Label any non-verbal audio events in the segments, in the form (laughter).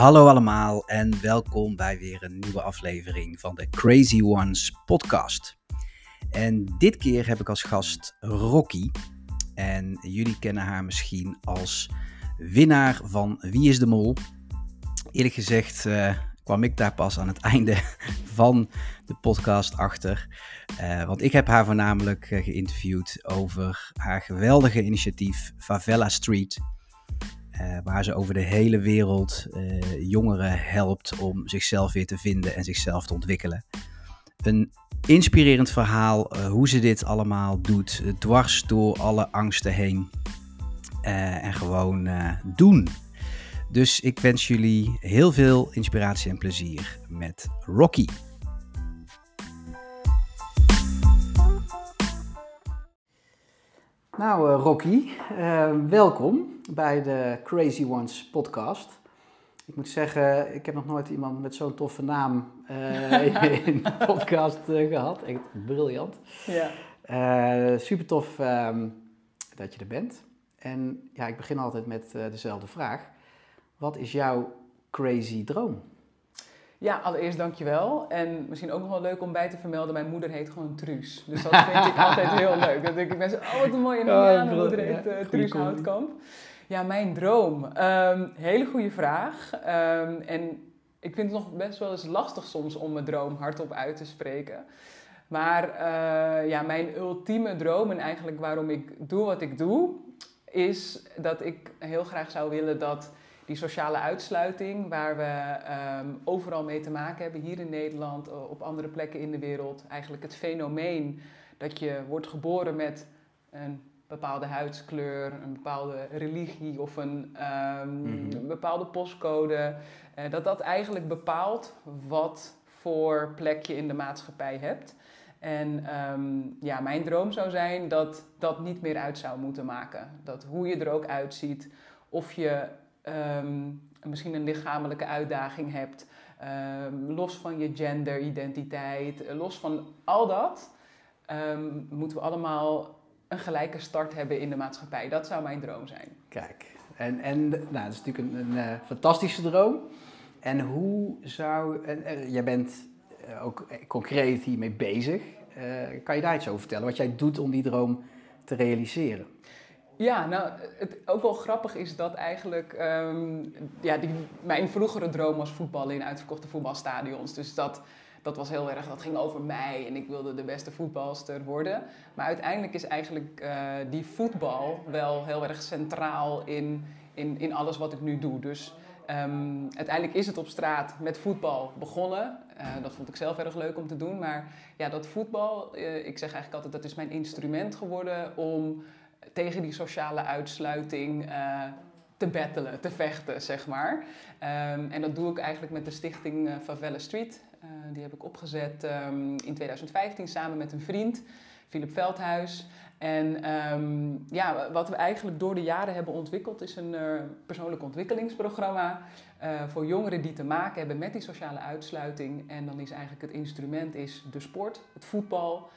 Hallo allemaal en welkom bij weer een nieuwe aflevering van de Crazy Ones podcast. En dit keer heb ik als gast Rocky. En jullie kennen haar misschien als winnaar van Wie is de Mol. Eerlijk gezegd uh, kwam ik daar pas aan het (laughs) einde van de podcast achter. Uh, want ik heb haar voornamelijk uh, geïnterviewd over haar geweldige initiatief Favela Street. Uh, waar ze over de hele wereld jongeren helpt om zichzelf weer te vinden en zichzelf te ontwikkelen. Een inspirerend verhaal hoe ze dit allemaal doet, dwars door alle angsten heen. en gewoon doen. Dus ik wens jullie heel veel inspiratie en plezier met Rocky. Nou, uh, Rocky, uh, welkom bij de Crazy Ones podcast. Ik moet zeggen, ik heb nog nooit iemand met zo'n toffe naam uh, (laughs) in de podcast gehad. Echt briljant. Ja. super tof ehm, dat je er bent. En ja, ik begin altijd met dezelfde vraag. Wat is jouw crazy droom? Ja, allereerst dankjewel. En misschien ook nog wel leuk om bij te vermelden, mijn moeder heet gewoon Truus. Dus dat vind ik altijd heel (laughs) leuk. Dat denk ik mensen, oh wat een mooie naam, ja, mijn moeder heet uh, Truus Houtkamp. Ja, mijn droom. Um, hele goede vraag. Um, en ik vind het nog best wel eens lastig soms om mijn droom hardop uit te spreken. Maar uh, ja, mijn ultieme droom en eigenlijk waarom ik doe wat ik doe, is dat ik heel graag zou willen dat die sociale uitsluiting, waar we um, overal mee te maken hebben, hier in Nederland, eh, op andere plekken in de wereld. Eigenlijk het fenomeen dat je wordt geboren met een bepaalde huidskleur, een bepaalde religie of een, um, bepaalde postcode. Uh, dat dat eigenlijk bepaalt wat voor plek je in de maatschappij hebt. En um, ja, mijn droom zou zijn dat dat niet meer uit zou moeten maken. Dat hoe je er ook uitziet, of je um, misschien een lichamelijke uitdaging hebt, um, los van je genderidentiteit, eh, los van al dat, um, moeten we allemaal een gelijke start hebben in de maatschappij. Dat zou mijn droom zijn. Kijk, en, en nou, dat is natuurlijk een, uh, fantastische droom. En hoe zou, en, jij bent uh, ook concreet hiermee bezig. kan je daar iets over vertellen? Wat jij doet om die droom te realiseren? Ja, nou, het ook wel grappig is dat eigenlijk um, ja, die, mijn vroegere droom was voetballen in uitverkochte voetbalstadions. Dus dat, dat was heel erg, dat ging over mij en ik wilde de beste voetbalster worden. Maar uiteindelijk is eigenlijk uh, die voetbal wel heel erg centraal in, in, in alles wat ik nu doe. Dus um, uiteindelijk is het op straat met voetbal begonnen. Uh, dat vond ik zelf erg leuk om te doen. Maar ja, dat voetbal, uh, ik zeg eigenlijk altijd, dat is mijn instrument geworden om tegen die sociale uitsluiting uh, te battelen, te vechten, zeg maar. Um, en dat doe ik eigenlijk met de stichting uh, Favela Street. Uh, die heb ik opgezet um, in 2015 samen met een vriend, Philip Veldhuis. En um, ja, wat we eigenlijk door de jaren hebben ontwikkeld is een persoonlijk ontwikkelingsprogramma voor jongeren die te maken hebben met die sociale uitsluiting. En dan is eigenlijk het instrument is de sport, het voetbal.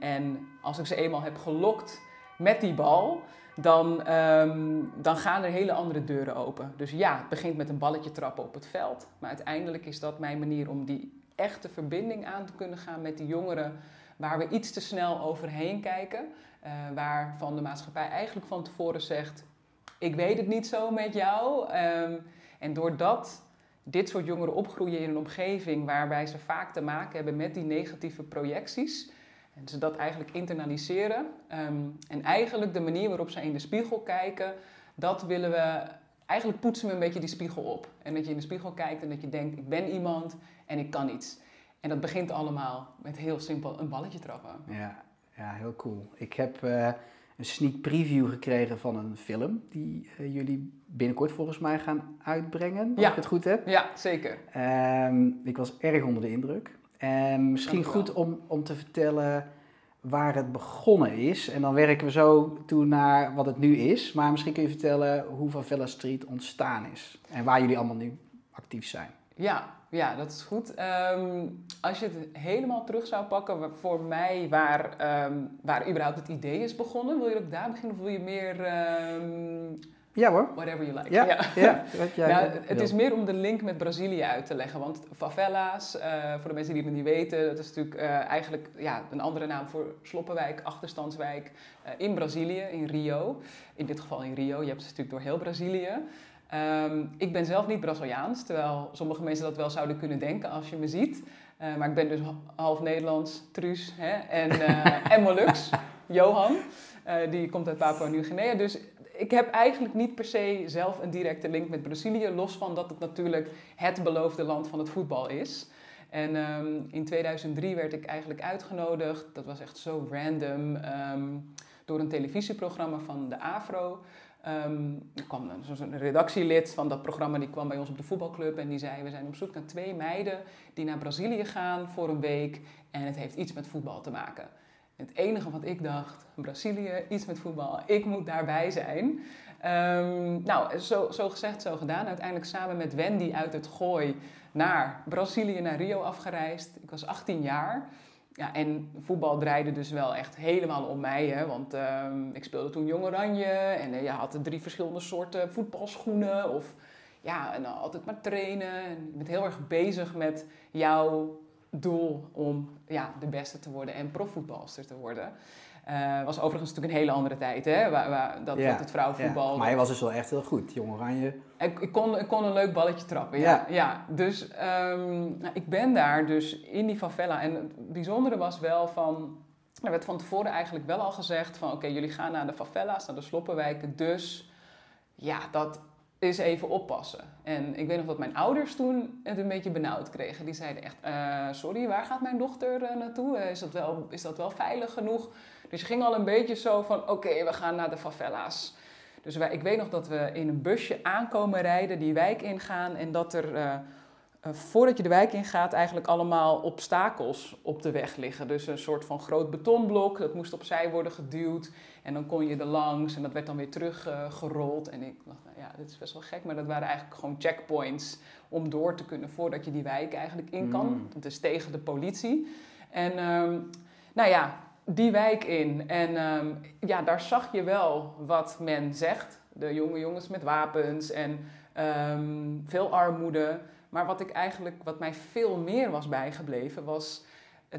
en als ik ze eenmaal heb gelokt met die bal, dan, um, dan gaan er hele andere deuren open. Dus ja, het begint met een balletje trappen op het veld. Maar uiteindelijk is dat mijn manier om die echte verbinding aan te kunnen gaan met die jongeren. Waar we iets te snel overheen kijken. Uh, waarvan de maatschappij eigenlijk van tevoren zegt: Ik weet het niet zo met jou. Um, en doordat dit soort jongeren opgroeien in een omgeving waarbij ze vaak te maken hebben met die negatieve projecties en ze dat eigenlijk internaliseren. Um, en eigenlijk de manier waarop ze in de spiegel kijken, dat willen we. Eigenlijk poetsen we een beetje die spiegel op. En dat je in de spiegel kijkt en dat je denkt: ik ben iemand en ik kan iets. En dat begint allemaal met heel simpel een balletje trappen. Ja, ja heel cool. Ik heb uh, een sneak preview gekregen van een film die uh, jullie binnenkort volgens mij gaan uitbrengen. Als ja. ik het goed heb. Ja, zeker. Um, ik was erg onder de indruk. En misschien goed om, om te vertellen waar het begonnen is. En dan werken we zo toe naar wat het nu is. Maar misschien kun je vertellen hoe Favela Street ontstaan is. En waar jullie allemaal nu actief zijn. Ja, ja dat is goed. Um, als je het helemaal terug zou pakken voor mij waar, um, waar überhaupt het idee is begonnen. Wil je ook daar beginnen of wil je meer... Um... Ja hoor. Whatever you like. Ja, ja. wat jij (laughs) Nou, het is meer om de link met Brazilië uit te leggen. Want favela's, eh, voor de mensen die het niet weten, dat is natuurlijk eh, eigenlijk ja, een andere naam voor sloppenwijk, achterstandswijk eh, in Brazilië, in Rio. In dit geval in Rio, je hebt het natuurlijk door heel Brazilië. Ehm, ik ben zelf niet Braziliaans, terwijl sommige mensen dat wel zouden kunnen denken als je me ziet. Eh, maar ik ben dus half Nederlands, Truus hè, en, eh (laughs) en Molux, Johan. Eh, die komt uit Papua Nieuw-Guinea. Dus ik heb eigenlijk niet per se zelf een directe link met Brazilië, los van dat het natuurlijk het beloofde land van het voetbal is. En ehm, in 2003 werd ik eigenlijk uitgenodigd, dat was echt zo random, ehm, door een televisieprogramma van de AFRO. Ehm, er kwam een, zo'n redactielid van dat programma, die kwam bij ons op de voetbalclub en die zei, we zijn op zoek naar twee meiden die naar Brazilië gaan voor een week en het heeft iets met voetbal te maken. Het enige wat ik dacht, Brazilië, iets met voetbal, ik moet daarbij zijn. Ehm, nou, zo, zo gezegd, zo gedaan. Uiteindelijk samen met Wendy uit het Gooi naar Brazilië, naar Rio afgereisd. Ik was 18 jaar. Ja, en voetbal draaide dus wel echt helemaal om mij. Hè? Want ehm, ik speelde toen Jong Oranje en eh, je had drie verschillende soorten voetbalschoenen. Of ja, en altijd maar trainen. En je bent heel erg bezig met jouw doel om ja, de beste te worden en profvoetbalster te worden. Eh was overigens natuurlijk een hele andere tijd, hè? Waar, waar, dat, Ja, dat het vrouwenvoetbal. Ja, maar hij was dus wel echt heel goed. Jong Oranje. Ik, ik, kon, ik kon een leuk balletje trappen, ja. Ja. ja. Dus ehm, nou, ik ben daar dus in die favela. En het bijzondere was wel van... Er werd van tevoren eigenlijk wel al gezegd van... Oké, jullie gaan naar de favela's, naar de sloppenwijken. Dus ja, dat is even oppassen. En ik weet nog dat mijn ouders toen het een beetje benauwd kregen. Die zeiden echt, eh, sorry, waar gaat mijn dochter eh, naartoe? Eh, is, dat wel, is dat wel veilig genoeg? Dus je ging al een beetje zo van, oké, we gaan naar de favela's. Dus wij, ik weet nog dat we in een busje aankomen rijden, die wijk ingaan. En dat er, voordat je de wijk ingaat, eigenlijk allemaal obstakels op de weg liggen. Dus een soort van groot betonblok, dat moest opzij worden geduwd. En dan kon je er langs en dat werd dan weer teruggerold. en ik dacht, nou ja, dit is best wel gek. Maar dat waren eigenlijk gewoon checkpoints om door te kunnen voordat je die wijk eigenlijk in kan. Mm. Dus tegen de politie. En ehm, nou ja, die wijk in. En ehm, ja, daar zag je wel wat men zegt. De jonge jongens met wapens en ehm, veel armoede. Maar wat ik eigenlijk, wat mij veel meer was bijgebleven, was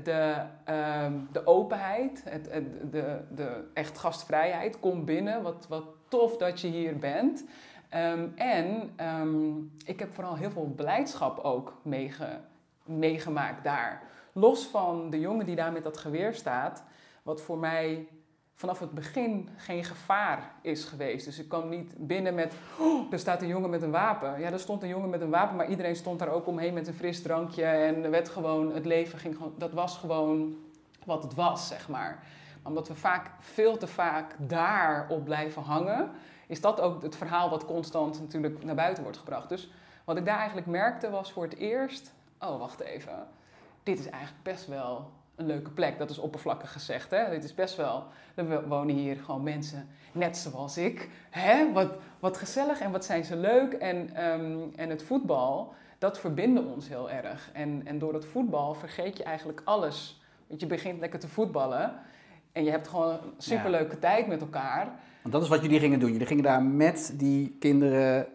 de, ehm, de openheid, het, de, de echt gastvrijheid. Kom binnen, wat, wat tof dat je hier bent. Ehm, en ehm, ik heb vooral heel veel blijdschap ook meege- meegemaakt daar. Los van de jongen die daar met dat geweer staat, wat voor mij vanaf het begin geen gevaar is geweest. Dus ik kwam niet binnen met, oh, er staat een jongen met een wapen. Ja, er stond een jongen met een wapen, maar iedereen stond daar ook omheen met een fris drankje. En er werd gewoon, het leven ging gewoon, dat was gewoon wat het was, zeg maar. Maar omdat we vaak, veel te vaak daarop blijven hangen, is dat ook het verhaal wat constant natuurlijk naar buiten wordt gebracht. Dus wat ik daar eigenlijk merkte was voor het eerst, oh wacht even, dit is eigenlijk best wel een leuke plek. Dat is oppervlakkig gezegd. Hè? Dit is best wel, er wonen hier gewoon mensen net zoals ik. Hè? Wat, wat gezellig en wat zijn ze leuk. En, ehm, en het voetbal, dat verbinden ons heel erg. En, en door het voetbal vergeet je eigenlijk alles. Want je begint lekker te voetballen. En je hebt gewoon een superleuke tijd met elkaar. Want dat is wat jullie gingen doen. Jullie gingen daar met die kinderen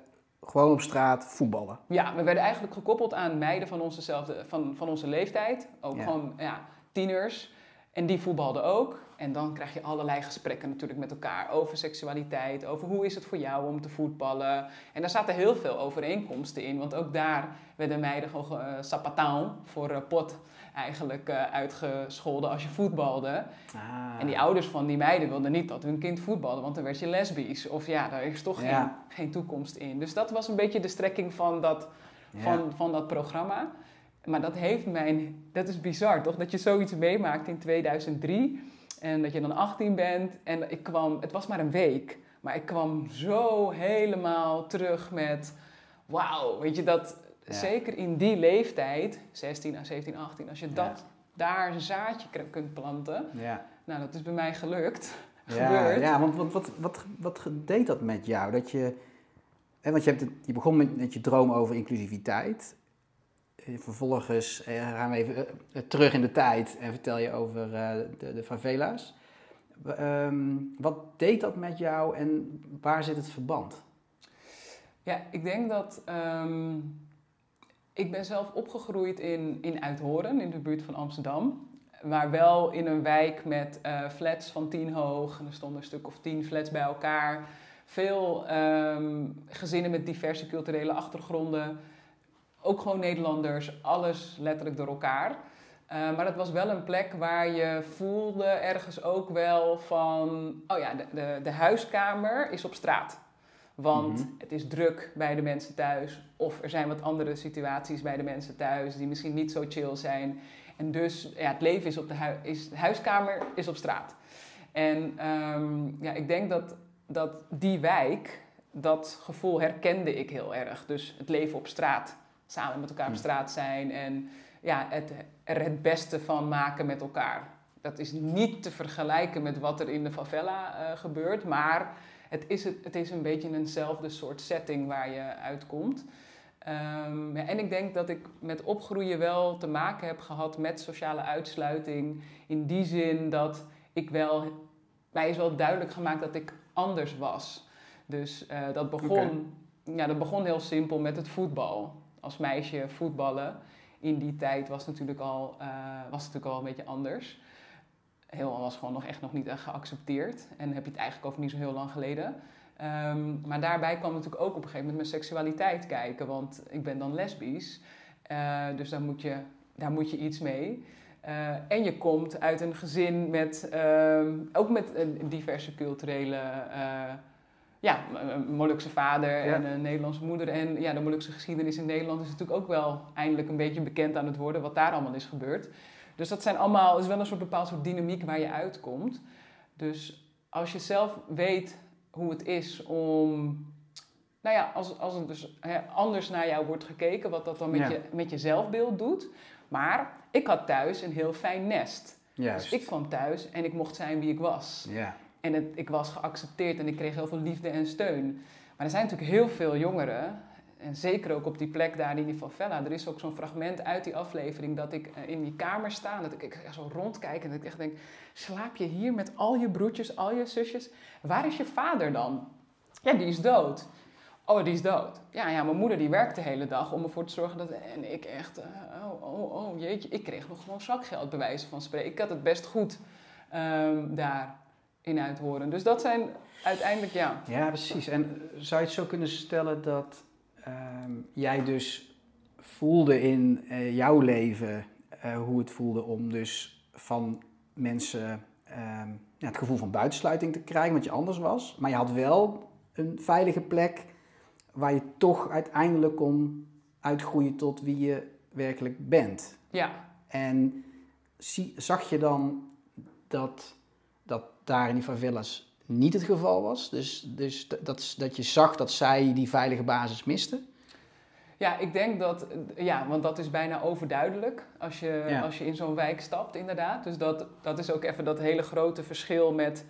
gewoon op straat voetballen. Ja, we werden eigenlijk gekoppeld aan meiden van, onzezelfde, van, van onze leeftijd. Ook Ja. gewoon ja, tieners. En die voetbalden ook. En dan krijg je allerlei gesprekken natuurlijk met elkaar over seksualiteit, over hoe is het voor jou om te voetballen. En daar zaten heel veel overeenkomsten in, want ook daar werden meiden gewoon uh, sapatão voor uh, pot eigenlijk uh, uitgescholden als je voetbalde. Ah. En die ouders van die meiden wilden niet dat hun kind voetbalde, want dan werd je lesbisch. Of ja, daar is toch Ja. geen, geen toekomst in. Dus dat was een beetje de strekking van dat, Ja. van, van dat programma. Maar dat heeft mijn... Dat is bizar, toch? Dat je zoiets meemaakt in 2003 en dat je dan 18 bent. En ik kwam... Het was maar een week, maar ik kwam zo helemaal terug met... Wauw, weet je, dat... Ja. Zeker in die leeftijd, 16 à 17, 18, als je Ja. dat daar een zaadje kunt planten. Ja. Nou, dat is bij mij gelukt. (laughs) Ja, Gebeurd. ja want wat, wat, wat, wat deed dat met jou? Dat je, hè, want je, hebt het, je begon met, met je droom over inclusiviteit. Eh, Vervolgens eh, gaan we even eh, terug in de tijd en vertel je over de, de favela's. Ehm, wat deed dat met jou en waar zit het verband? Ja, ik denk dat. ehm, ik ben zelf opgegroeid in, in Uithoren, in de buurt van Amsterdam. Maar wel in een wijk met flats van tien hoog. En er stonden een stuk of tien flats bij elkaar. Veel ehm, gezinnen met diverse culturele achtergronden. Ook gewoon Nederlanders, alles letterlijk door elkaar. Uh, maar het was wel een plek waar je voelde ergens ook wel van... Oh ja, de, de, de huiskamer is op straat. Want Mhm. het is druk bij de mensen thuis. Of er zijn wat andere situaties bij de mensen thuis die misschien niet zo chill zijn. En dus ja, het leven is op de, hui- is, de huiskamer is op straat. En ehm, ja, ik denk dat, dat die wijk, dat gevoel herkende ik heel erg. Dus het leven op straat, samen met elkaar op Hm. straat zijn en ja, het, er het beste van maken met elkaar. Dat is niet te vergelijken met wat er in de favela eh, gebeurt, maar het is, het, het is een beetje eenzelfde soort setting waar je uitkomt. Ehm, ja, en ik denk dat ik met opgroeien wel te maken heb gehad met sociale uitsluiting. In die zin dat ik wel, mij is wel duidelijk gemaakt dat ik anders was. Dus eh, dat, begon, ja, dat begon heel simpel met het voetbal. Als meisje voetballen. In die tijd was natuurlijk al, eh, was natuurlijk al een beetje anders. Heel was gewoon nog echt nog niet echt geaccepteerd. En heb je het eigenlijk over niet zo heel lang geleden. Ehm, maar daarbij kwam natuurlijk ook op een gegeven moment mijn seksualiteit kijken. Want ik ben dan lesbisch. Eh, dus daar moet, je, daar moet je iets mee. Eh, en je komt uit een gezin met ehm, ook met diverse culturele. Ja, een Molukse vader Ja. en een Nederlandse moeder. En ja, de Molukse geschiedenis in Nederland is natuurlijk ook wel eindelijk een beetje bekend aan het worden. Wat daar allemaal is gebeurd. Dus dat zijn allemaal, is wel een soort bepaald soort dynamiek waar je uitkomt. Dus als je zelf weet hoe het is om, nou ja, als, als het dus hè, anders naar jou wordt gekeken, wat dat dan met, Ja. je, met je zelfbeeld doet. Maar ik had thuis een heel fijn nest. Juist. Dus ik kwam thuis en ik mocht zijn wie ik was. Ja. En het, ik was geaccepteerd en ik kreeg heel veel liefde en steun. Maar er zijn natuurlijk heel veel jongeren, en zeker ook op die plek daar in die favela. Er is ook zo'n fragment uit die aflevering dat ik eh, in die kamer sta. Dat ik, ik echt zo rondkijk en dat ik echt denk, slaap je hier met al je broertjes, al je zusjes? Waar is je vader dan? Ja, die is dood. Oh, die is dood. Ja, ja, mijn moeder die werkt de hele dag om ervoor te zorgen dat... En ik echt, eh, oh, oh, oh, jeetje. Ik kreeg nog gewoon zakgeld, bij wijze van spreken. Ik had het best goed ehm, daar in uithoren. Dus dat zijn uiteindelijk, ja... Ja, precies. En eh, zou je het zo kunnen stellen dat ehm, jij dus voelde in eh, jouw leven eh, hoe het voelde om dus van mensen ehm, ja, het gevoel van buitensluiting te krijgen, wat je anders was. Maar je had wel een veilige plek waar je toch uiteindelijk kon uitgroeien tot wie je werkelijk bent. Ja, En zie, zag je dan dat daar in die favelas niet het geval was? Dus, dus dat, dat je zag dat zij die veilige basis misten? Ja, ik denk dat, ja, want dat is bijna overduidelijk als je, Ja. als je in zo'n wijk stapt, inderdaad. Dus dat, dat is ook even dat hele grote verschil met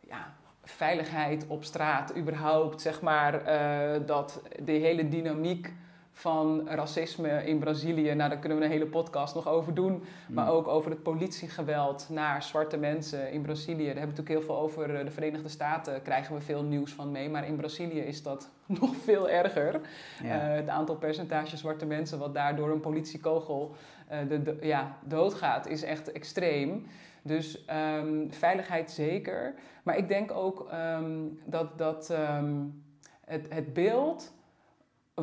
ja, veiligheid op straat, überhaupt, zeg maar, eh, dat de hele dynamiek van racisme in Brazilië, nou daar kunnen we een hele podcast nog over doen, maar ook over het politiegeweld naar zwarte mensen in Brazilië. Daar hebben we natuurlijk heel veel over eh, de Verenigde Staten, krijgen we veel nieuws van mee, maar in Brazilië is dat (laughs) nog veel erger. Ja. Eh, het aantal percentage zwarte mensen wat daardoor een politiekogel eh, de, de- ja, doodgaat is echt extreem. Dus ehm, veiligheid zeker. Maar ik denk ook ehm, dat, dat ehm, het, het beeld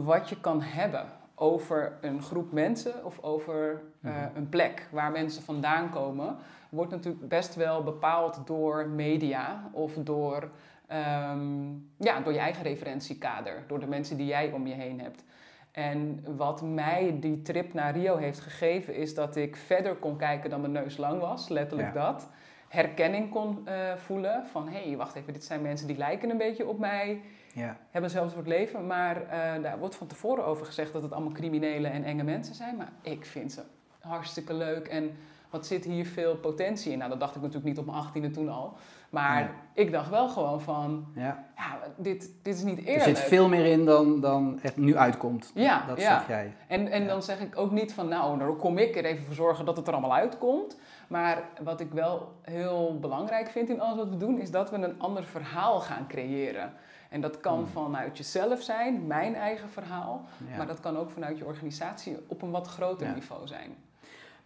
wat je kan hebben over een groep mensen of over eh, Mhm. een plek waar mensen vandaan komen, wordt natuurlijk best wel bepaald door media of door, ehm, ja, door je eigen referentiekader, door de mensen die jij om je heen hebt. En wat mij die trip naar Rio heeft gegeven, is dat ik verder kon kijken dan mijn neus lang was, letterlijk Ja. dat. Herkenning kon eh, voelen van, hé, hey, wacht even, dit zijn mensen die lijken een beetje op mij Ja. hebben zelfs soort leven, maar eh, daar wordt van tevoren over gezegd dat het allemaal criminelen en enge mensen zijn. Maar ik vind ze hartstikke leuk en wat zit hier veel potentie in? Nou, dat dacht ik natuurlijk niet op mijn achttiende toen al. Maar ik dacht wel gewoon van, ja, ja dit, dit is niet eerlijk. Er zit veel meer in dan, dan het nu uitkomt. Ja, dat ja. zeg jij. En, en dan zeg ik ook niet van, nou, dan kom ik er even voor zorgen dat het er allemaal uitkomt. Maar wat ik wel heel belangrijk vind in alles wat we doen, is dat we een ander verhaal gaan creëren. En dat kan hmm. vanuit jezelf zijn, mijn eigen verhaal. Maar dat kan ook vanuit je organisatie op een wat groter niveau zijn.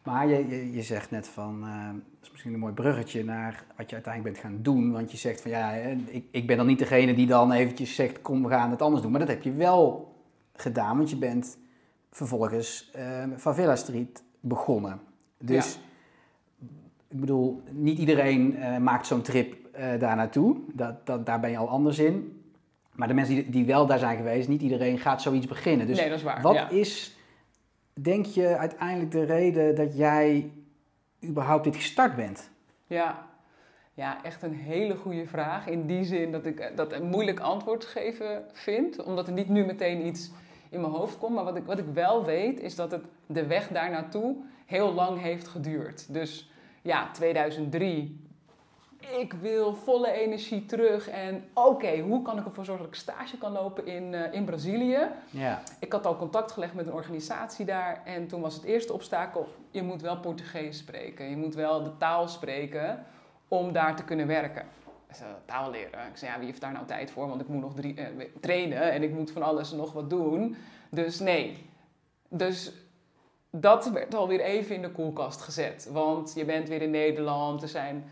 Maar je, je, je, zegt net van, uh, dat is misschien een mooi bruggetje naar wat je uiteindelijk bent gaan doen. Want je zegt van ja, ik, ik ben dan niet degene die dan eventjes zegt, kom we gaan het anders doen. Maar dat heb je wel gedaan, want je bent vervolgens uh, Favela Street begonnen. Dus ik bedoel, niet iedereen uh, maakt zo'n trip daar naartoe. Dat, dat, daar ben je al anders in. Maar de mensen die, die wel daar zijn geweest, niet iedereen gaat zoiets beginnen. Dus nee, dat is waar. Wat is denk je uiteindelijk de reden dat jij überhaupt dit gestart bent? Ja, ja, echt een hele goede vraag. In die zin dat ik dat een moeilijk antwoord geven vind, omdat er niet nu meteen iets in mijn hoofd komt. Maar wat ik, wat ik wel weet, is dat het de weg daar naartoe heel lang heeft geduurd. Dus ja, 2003 ik wil volle energie terug. En oké, hoe kan ik ervoor zorgen dat ik stage kan lopen in, uh, in Brazilië? Ja. Ik had al contact gelegd met een organisatie daar. En toen was het eerste obstakel, je moet wel Portugees spreken. Je moet wel de taal spreken om daar te kunnen werken. Dus, uh, taal leren. Ik zei, ja, wie heeft daar nou tijd voor? Want ik moet nog drie, uh, trainen en ik moet van alles en nog wat doen. Dus nee. Dus dat werd alweer even in de koelkast gezet. Want je bent weer in Nederland, er zijn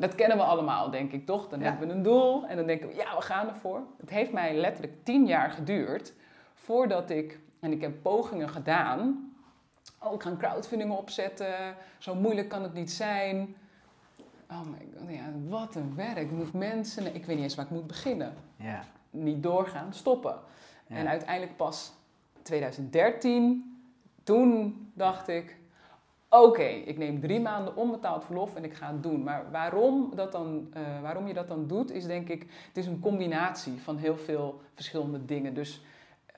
dat kennen we allemaal, denk ik, toch? Dan hebben we een doel en dan denken we, ja, we gaan ervoor. Het heeft mij letterlijk tien jaar geduurd voordat ik, en ik heb pogingen gedaan. Oh, ik ga een crowdfunding opzetten. Zo moeilijk kan het niet zijn. Oh my god, ja, wat een werk. Ik moet mensen, ik weet niet eens waar ik moet beginnen. Ja. Niet doorgaan, stoppen. En uiteindelijk pas 2013, toen dacht ik, Oké, ik neem drie maanden onbetaald verlof en ik ga het doen. Maar waarom, dat dan, uh, waarom je dat dan doet, is denk ik, het is een combinatie van heel veel verschillende dingen. Dus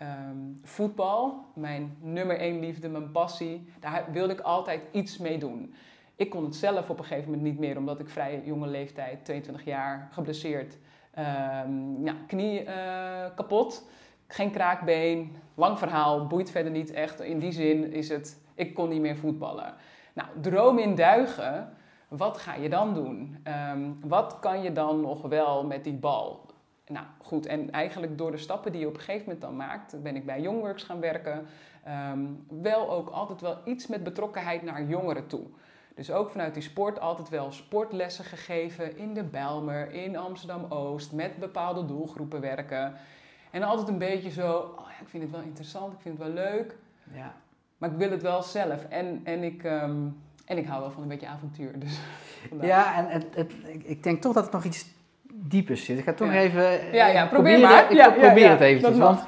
um, voetbal, mijn nummer één liefde, mijn passie, daar wilde ik altijd iets mee doen. Ik kon het zelf op een gegeven moment niet meer, omdat ik vrij jonge leeftijd, 22 jaar, geblesseerd, um, ja, knie uh, kapot, geen kraakbeen, lang verhaal, boeit verder niet echt. In die zin is het ik kon niet meer voetballen. Nou, droom in duigen, wat ga je dan doen? Ehm, wat kan je dan nog wel met die bal? Nou goed, en eigenlijk door de stappen die je op een gegeven moment dan maakt, ben ik bij Youngworks gaan werken. Ehm, wel ook altijd wel iets met betrokkenheid naar jongeren toe. Dus ook vanuit die sport altijd wel sportlessen gegeven in de Bijlmer, in Amsterdam-Oost, met bepaalde doelgroepen werken. En altijd een beetje zo, oh ja, ik vind het wel interessant, ik vind het wel leuk. Ja. Maar ik wil het wel zelf. En, en, ik, ehm, en ik hou wel van een beetje avontuur. Dus (laughs) ja, en het, het, ik denk toch dat het nog iets diepers zit. Ik ga toch ja. even... Ja, ja, probeer maar. Ik ja, probeer het eventjes. Want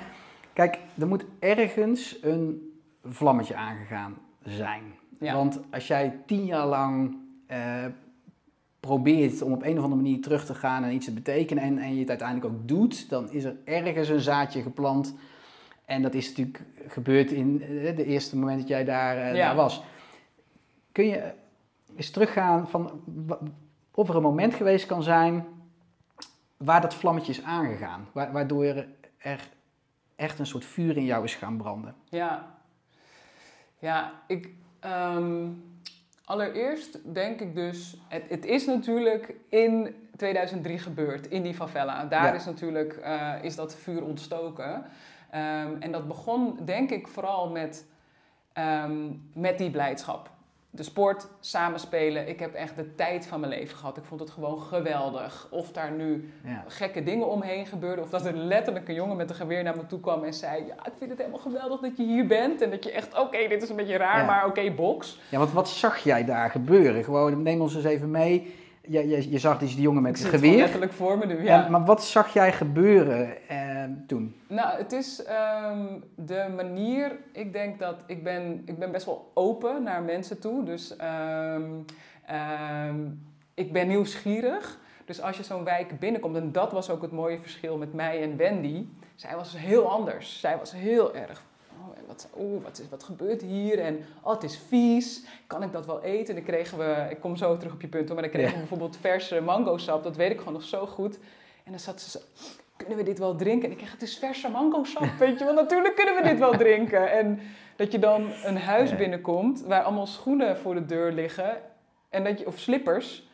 kijk, er moet ergens een vlammetje aangegaan zijn. Want als jij tien jaar lang uh, probeert om op een of andere manier terug te gaan en iets te betekenen en, en je het uiteindelijk ook doet, dan is er ergens een zaadje geplant en dat is natuurlijk gebeurd in eh, de eerste moment dat jij daar, uh, daar was. Kun je eens teruggaan van of er een moment geweest kan zijn waar dat vlammetje is aangegaan, waardoor er, echt een soort vuur in jou is gaan branden? Ja, ja ik. Ehm, allereerst denk ik dus, het, het, is natuurlijk in 2003 gebeurd, in die favela. Daar is natuurlijk, uh, is dat vuur ontstoken. Um, en dat begon denk ik vooral met, um, met die blijdschap. De sport, samenspelen. Ik heb echt de tijd van mijn leven gehad. Ik vond het gewoon geweldig. Of daar nu ja. gekke dingen omheen gebeurden. Of dat er letterlijk een jongen met een geweer naar me toe kwam en zei... Ja, ik vind het helemaal geweldig dat je hier bent. En dat je echt, oké, dit is een beetje raar, ja. maar oké, okay, box. Ja, want wat zag jij daar gebeuren? Gewoon, neem ons eens even mee je, je, je zag dus die jongen met het geweer. Ik letterlijk voor me nu, ja. En, maar wat zag jij gebeuren eh, toen? Nou, het is um, de manier... Ik denk dat ik ben, ik ben best wel open naar mensen toe. Dus um, um, ik ben nieuwsgierig. Dus als je zo'n wijk binnenkomt... En dat was ook het mooie verschil met mij en Wendy. Zij was heel anders. Zij was heel erg wat, oeh, wat, is, wat gebeurt hier? En oh, het is vies. Kan ik dat wel eten? En dan kregen we, ik kom zo terug op je punt, maar dan kregen we bijvoorbeeld verse mango sap. Dat weet ik gewoon nog zo goed. En dan zat ze zo, kunnen we dit wel drinken? En ik kreeg, het is verse mango sap, (laughs) weet je wel. Natuurlijk kunnen we dit wel drinken. En dat je dan een huis binnenkomt waar allemaal schoenen voor de deur liggen. En dat je, of slippers.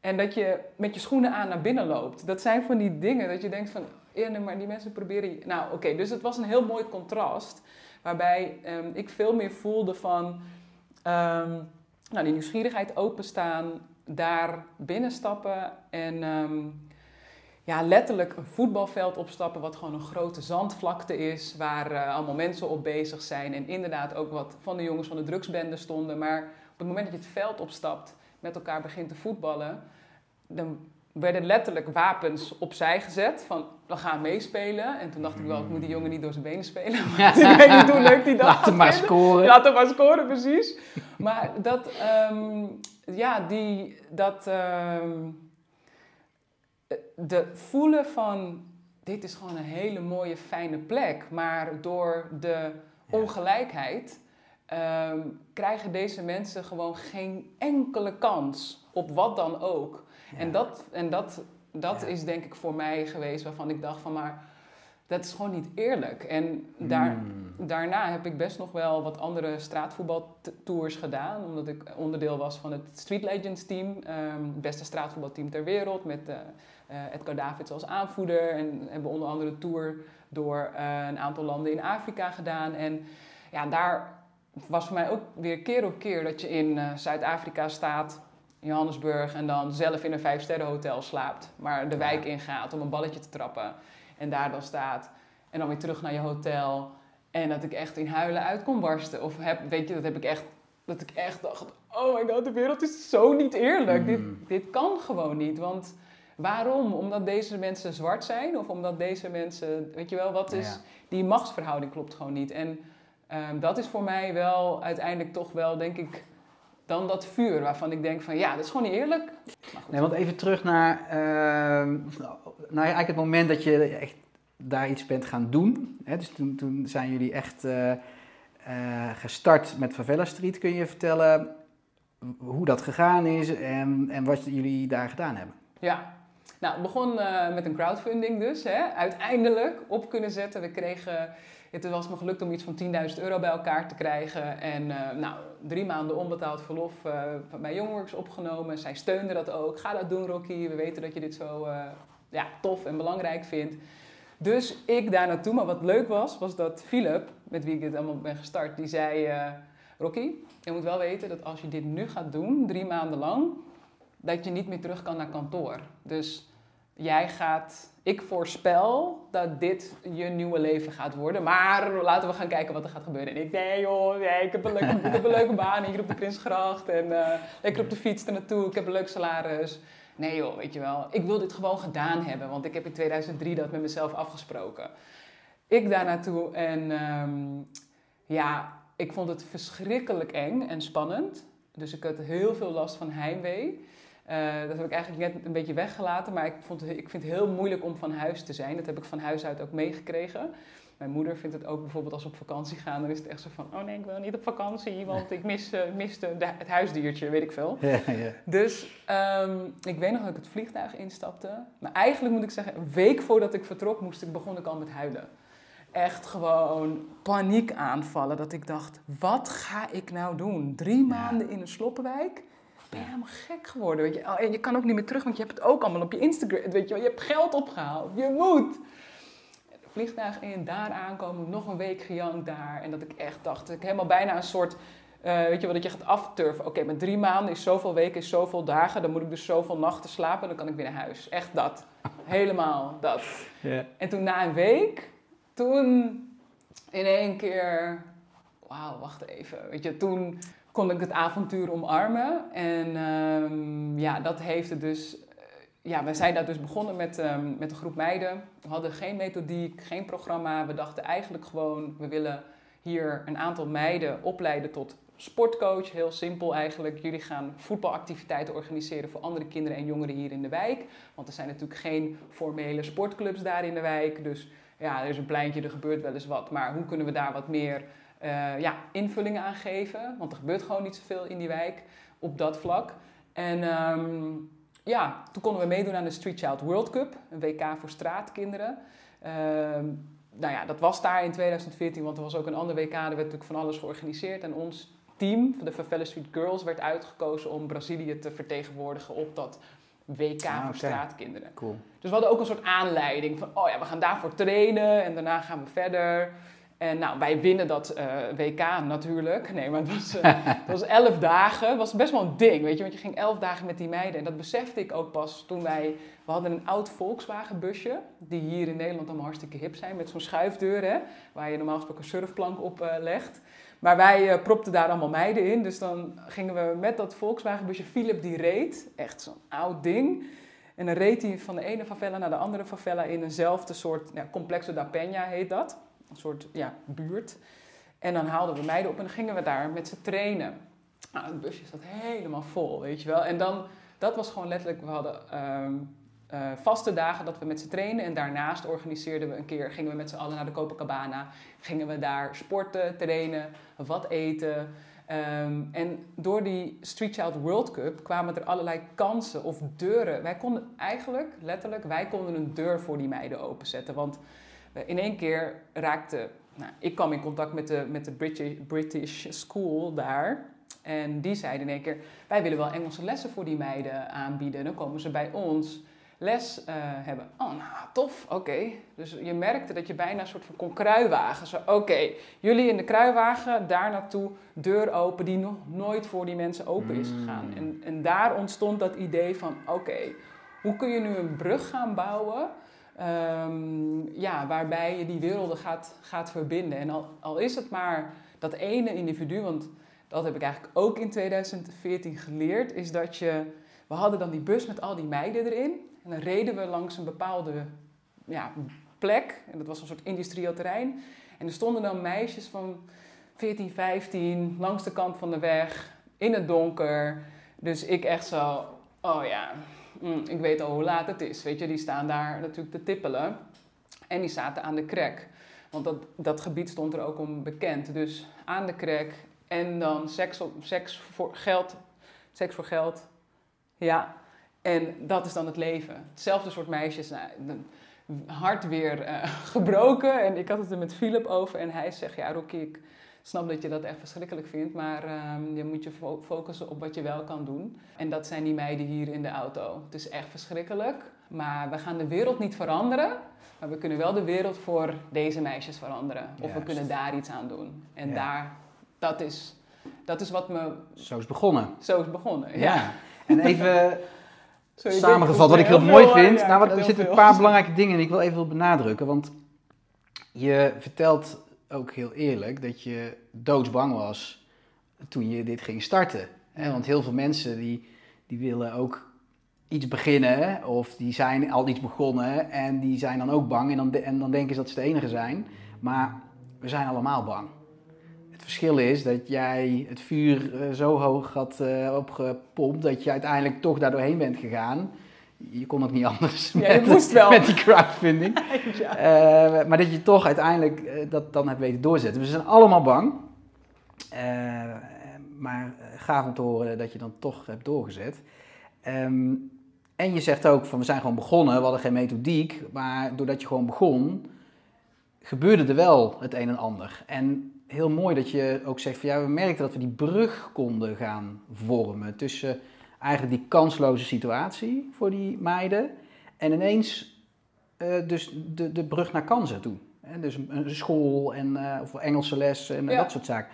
En dat je met je schoenen aan naar binnen loopt. Dat zijn van die dingen dat je denkt van, ja, maar die mensen proberen... Nou, oké, dus het was een heel mooi contrast. Waarbij um, ik veel meer voelde van, um, nou, die nieuwsgierigheid openstaan, daar binnenstappen en... Um, ja, letterlijk een voetbalveld opstappen, wat gewoon een grote zandvlakte is, waar uh, allemaal mensen op bezig zijn. En inderdaad ook wat van de jongens van de drugsbende stonden. Maar op het moment dat je het veld opstapt, met elkaar begint te voetballen, dan werden letterlijk wapens opzij gezet. Van, we gaan meespelen. En toen dacht ik wel, ik moet die jongen niet door zijn benen spelen. (laughs) Want ik weet niet hoe leuk die dat Laat hem maar scoren. Laat hem maar scoren, precies. Maar dat, um, ja, die, dat, um, de voelen van, dit is gewoon een hele mooie, fijne plek. Maar door de ongelijkheid um, krijgen deze mensen gewoon geen enkele kans op wat dan ook. En dat, en dat, dat is denk ik voor mij geweest waarvan ik dacht van maar dat is gewoon niet eerlijk. En daar, hmm. daarna heb ik best nog wel wat andere straatvoetbaltours gedaan. Omdat ik onderdeel was van het Street Legends team. Um, het beste straatvoetbalteam ter wereld. Met uh, uh, Edgar Davids als aanvoerder. En hebben onder andere een tour door uh, een aantal landen in Afrika gedaan. En ja, daar was voor mij ook weer keer op keer dat je in Zuid-Afrika staat Johannesburg en dan zelf in een vijfsterrenhotel slaapt, maar de wijk ingaat om een balletje te trappen en daar dan staat en dan weer terug naar je hotel en dat ik echt in huilen uit kon barsten. Of heb, weet je, dat heb ik echt, dat ik echt dacht, oh my god, de wereld is zo niet eerlijk. Dit, mm. dit kan gewoon niet, want waarom? Omdat deze mensen zwart zijn of omdat deze mensen, weet je wel, wat is, die machtsverhouding klopt gewoon niet. En um, dat is voor mij wel uiteindelijk toch wel, denk ik, dan dat vuur waarvan ik denk van ja, dat is gewoon niet eerlijk. Nee, want even terug naar, uh, naar eigenlijk het moment dat je echt daar iets bent gaan doen. Hè? Dus toen, toen zijn jullie echt uh, uh, gestart met Favela Street. Kun je vertellen hoe dat gegaan is en, en wat jullie daar gedaan hebben? Ja, nou, het begon uh, met een crowdfunding dus. Hè? Uiteindelijk op kunnen zetten. We kregen het was me gelukt om iets van 10.000 euro bij elkaar te krijgen. En uh, nou, drie maanden onbetaald verlof uh, bij Youngworks opgenomen. Zij steunde dat ook. Ga dat doen, Rocky. We weten dat je dit zo uh, ja, tof en belangrijk vindt. Dus ik daar naartoe. Maar wat leuk was, was dat Philip, met wie ik dit allemaal ben gestart, die zei... Rocky, je moet wel weten dat als je dit nu gaat doen, drie maanden lang, dat je niet meer terug kan naar kantoor. Dus jij gaat ik voorspel dat dit je nieuwe leven gaat worden. Maar laten we gaan kijken wat er gaat gebeuren. En ik, nee joh, ik, heb een leuke, leuke baan hier op de Prinsgracht. En uh, lekker op de fiets er naartoe. Ik heb een leuk salaris. Nee joh, weet je wel. Ik wil dit gewoon gedaan hebben. Want ik heb in 2003 dat met mezelf afgesproken. Ik daar naartoe en um, ja, ik vond het verschrikkelijk eng en spannend. Dus ik had heel veel last van heimwee. Uh, dat heb ik eigenlijk net een beetje weggelaten, maar ik, vond ik vind het heel moeilijk om van huis te zijn. Dat heb ik van huis uit ook meegekregen. Mijn moeder vindt het ook bijvoorbeeld als we op vakantie gaan, dan is het echt zo van: oh nee, ik wil niet op vakantie, want ik mis, uh, mis de, het huisdiertje, weet ik veel. (laughs) Ja, ja. Dus um, ik weet nog dat ik het vliegtuig instapte. Maar eigenlijk moet ik zeggen, een week voordat ik vertrok, moest ik, begon ik al met huilen. Echt gewoon paniek aanvallen. Dat ik dacht: wat ga ik nou doen? Drie maanden in een sloppenwijk ben je helemaal gek geworden. Weet je? Oh, en je kan ook niet meer terug, want je hebt het ook allemaal op je Instagram. Weet je, je hebt geld opgehaald. Je moet. Vliegtuig in, daar aankomen, nog een week gejankt daar. En dat ik echt dacht, dat ik helemaal bijna een soort... Uh, weet je wat, dat je gaat afturven. Oké, met drie maanden is zoveel weken, is zoveel dagen. Dan moet ik dus zoveel nachten slapen en dan kan ik weer naar huis. Echt dat. (laughs) Helemaal dat. Yeah. En toen na een week, toen in één keer... Wauw, wacht even. Weet je, toen kon ik het avontuur omarmen. En um, ja, dat heeft het dus. Eh, ja, we zijn daar dus begonnen met, um, met een groep meiden. We hadden geen methodiek, geen programma. We dachten eigenlijk gewoon, we willen hier een aantal meiden opleiden tot sportcoach. Heel simpel eigenlijk. Jullie gaan voetbalactiviteiten organiseren voor andere kinderen en jongeren hier in de wijk. Want er zijn natuurlijk geen formele sportclubs daar in de wijk. Dus ja, er is een pleintje, er gebeurt wel eens wat. Maar hoe kunnen we daar wat meer eh, ja, invulling aan geven. Want er gebeurt gewoon niet zoveel in die wijk op dat vlak. En ehm, ja, toen konden we meedoen aan de Street Child World Cup, een WK voor straatkinderen. Ehm, nou ja, dat was daar in 2014, want er was ook een ander WK, er werd natuurlijk van alles georganiseerd. En ons team, de Favela Street Girls, werd uitgekozen om Brazilië te vertegenwoordigen op dat WK Ah, voor straatkinderen. Cool. Dus we hadden ook een soort aanleiding van, oh ja, we gaan daarvoor trainen en daarna gaan we verder. En nou, wij winnen dat eh, WK natuurlijk. Nee, maar het was, eh, (laughs) was elf dagen. Het was best wel een ding, weet je. Want je ging elf dagen met die meiden. En dat besefte ik ook pas toen wij... We hadden een oud Volkswagen busje. Die hier in Nederland allemaal hartstikke hip zijn. Met zo'n schuifdeur, hè. Waar je normaal gesproken een surfplank op eh, legt. Maar wij propten daar allemaal meiden in. Dus dan gingen we met dat Volkswagen busje... Philip die reed. Echt zo'n oud ding. En dan reed hij van de ene favela naar de andere favela in eenzelfde soort ja, Complexo da Peña heet dat. Een soort ja, buurt. En dan haalden we meiden op en gingen we daar met ze trainen. Nou, het busje zat helemaal vol, weet je wel. En dan, dat was gewoon letterlijk, we hadden ehm, eh, vaste dagen dat we met ze trainen. En daarnaast organiseerden we een keer, gingen we met z'n allen naar de Copacabana. Gingen we daar sporten, trainen, wat eten. Ehm, en door die Street Child World Cup kwamen er allerlei kansen of deuren. Wij konden eigenlijk, letterlijk, wij konden een deur voor die meiden openzetten. Want in één keer raakte, nou, ik kwam in contact met de, met de British, British School daar. En die zeiden in één keer, wij willen wel Engelse lessen voor die meiden aanbieden. Dan komen ze bij ons les eh, hebben. Oh, nou, tof, oké. Dus je merkte dat je bijna een soort van kon kruiwagen. Zo, oké, jullie in de kruiwagen, daar naartoe, deur open, die nog nooit voor die mensen open is gegaan. Mm. En, en daar ontstond dat idee van, oké, hoe kun je nu een brug gaan bouwen... ehm, ja, waarbij je die werelden gaat, gaat verbinden. En al, al is het maar dat ene individu, want dat heb ik eigenlijk ook in 2014 geleerd, is dat je... We hadden dan die bus met al die meiden erin. En dan reden we langs een bepaalde ja, plek. En dat was een soort industrieel terrein. En er stonden dan meisjes van 14, 15 langs de kant van de weg. In het donker. Dus ik echt zo, oh ja, mm, ik weet al hoe laat het is. Weet je, die staan daar natuurlijk te tippelen. En die zaten aan de krek. Want dat, dat gebied stond er ook om bekend. Dus aan de krek. En dan seks, op, seks voor geld. Seks voor geld. Ja. En dat is dan het leven. Hetzelfde soort meisjes. Nou, hart weer eh, (laughs) gebroken. En ik had het er met Philip over. En hij zegt, ja Rocky, ik snap dat je dat echt verschrikkelijk vindt. Maar ehm, je moet je fo- focussen op wat je wel kan doen. En dat zijn die meiden hier in de auto. Het is echt verschrikkelijk. Maar we gaan de wereld niet veranderen. Maar we kunnen wel de wereld voor deze meisjes veranderen. Of we kunnen daar iets aan doen. En Ja. daar, dat is, dat is wat me Zo is begonnen. zo is begonnen. Ja. Ja. En even (laughs) Sorry, samengevat, wat ik heel heel mooi veel, vind. ja, nou, er zitten een paar veel. belangrijke dingen die ik wil even benadrukken. Want je vertelt ook heel eerlijk dat je doodsbang was toen je dit ging starten. Hè? Want heel veel mensen die, die willen ook iets beginnen of die zijn al iets begonnen en die zijn dan ook bang en dan, en dan denken ze dat ze de enige zijn. Maar we zijn allemaal bang. Het verschil is dat jij het vuur eh, zo hoog had eh, opgepompt dat je uiteindelijk toch daar doorheen bent gegaan. Je kon ook niet anders Ja, met, moest wel. met die crowdfunding. (laughs) Ja. Eh, maar dat je toch uiteindelijk eh, dat dan hebt weten doorzetten. We zijn allemaal bang. Eh, maar gaaf om te horen dat je dan toch hebt doorgezet. Ehm, en je zegt ook van we zijn gewoon begonnen, we hadden geen methodiek. Maar doordat je gewoon begon, gebeurde er wel het een en ander. En heel mooi dat je ook zegt van ja, we merkten dat we die brug konden gaan vormen tussen eigenlijk die kansloze situatie voor die meiden en ineens eh, dus de, de brug naar kansen toe. Hè, dus een, school en, eh, of Engelse les en Ja. dat soort zaken.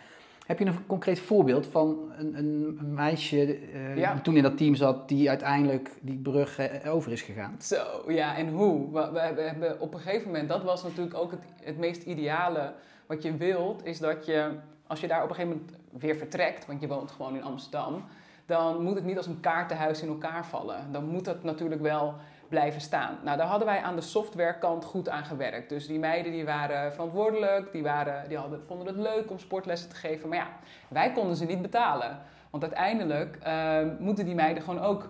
Heb je een concreet voorbeeld van een, een meisje eh, Ja. die toen in dat team zat, die uiteindelijk die brug over is gegaan? Zo, ja, en hoe? We, we hebben- hebben op een gegeven moment, dat was natuurlijk ook het, het meest ideale wat je wilt, is dat je, als je daar op een gegeven moment weer vertrekt, want je woont gewoon in Amsterdam, dan moet het niet als een kaartenhuis in elkaar vallen. Dan moet dat natuurlijk wel blijven staan. Nou, daar hadden wij aan de softwarekant goed aan gewerkt. Dus die meiden die waren verantwoordelijk, die, waren, die hadden, vonden het leuk om sportlessen te geven. Maar ja, wij konden ze niet betalen. Want uiteindelijk eh, moeten die meiden gewoon ook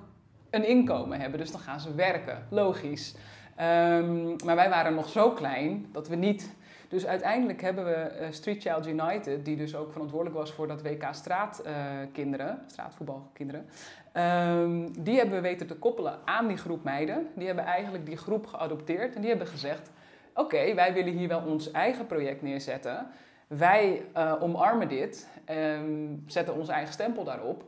een inkomen hebben. Dus dan gaan ze werken, logisch. Ehm, maar wij waren nog zo klein dat we niet Dus uiteindelijk hebben we eh, Street Child United, die dus ook verantwoordelijk was voor dat WK straatkinderen, straatvoetbalkinderen. Ehm, die hebben we weten te koppelen aan die groep meiden. Die hebben eigenlijk die groep geadopteerd en die hebben gezegd: Oké, wij willen hier wel ons eigen project neerzetten. Wij uh, omarmen dit, um, zetten ons eigen stempel daarop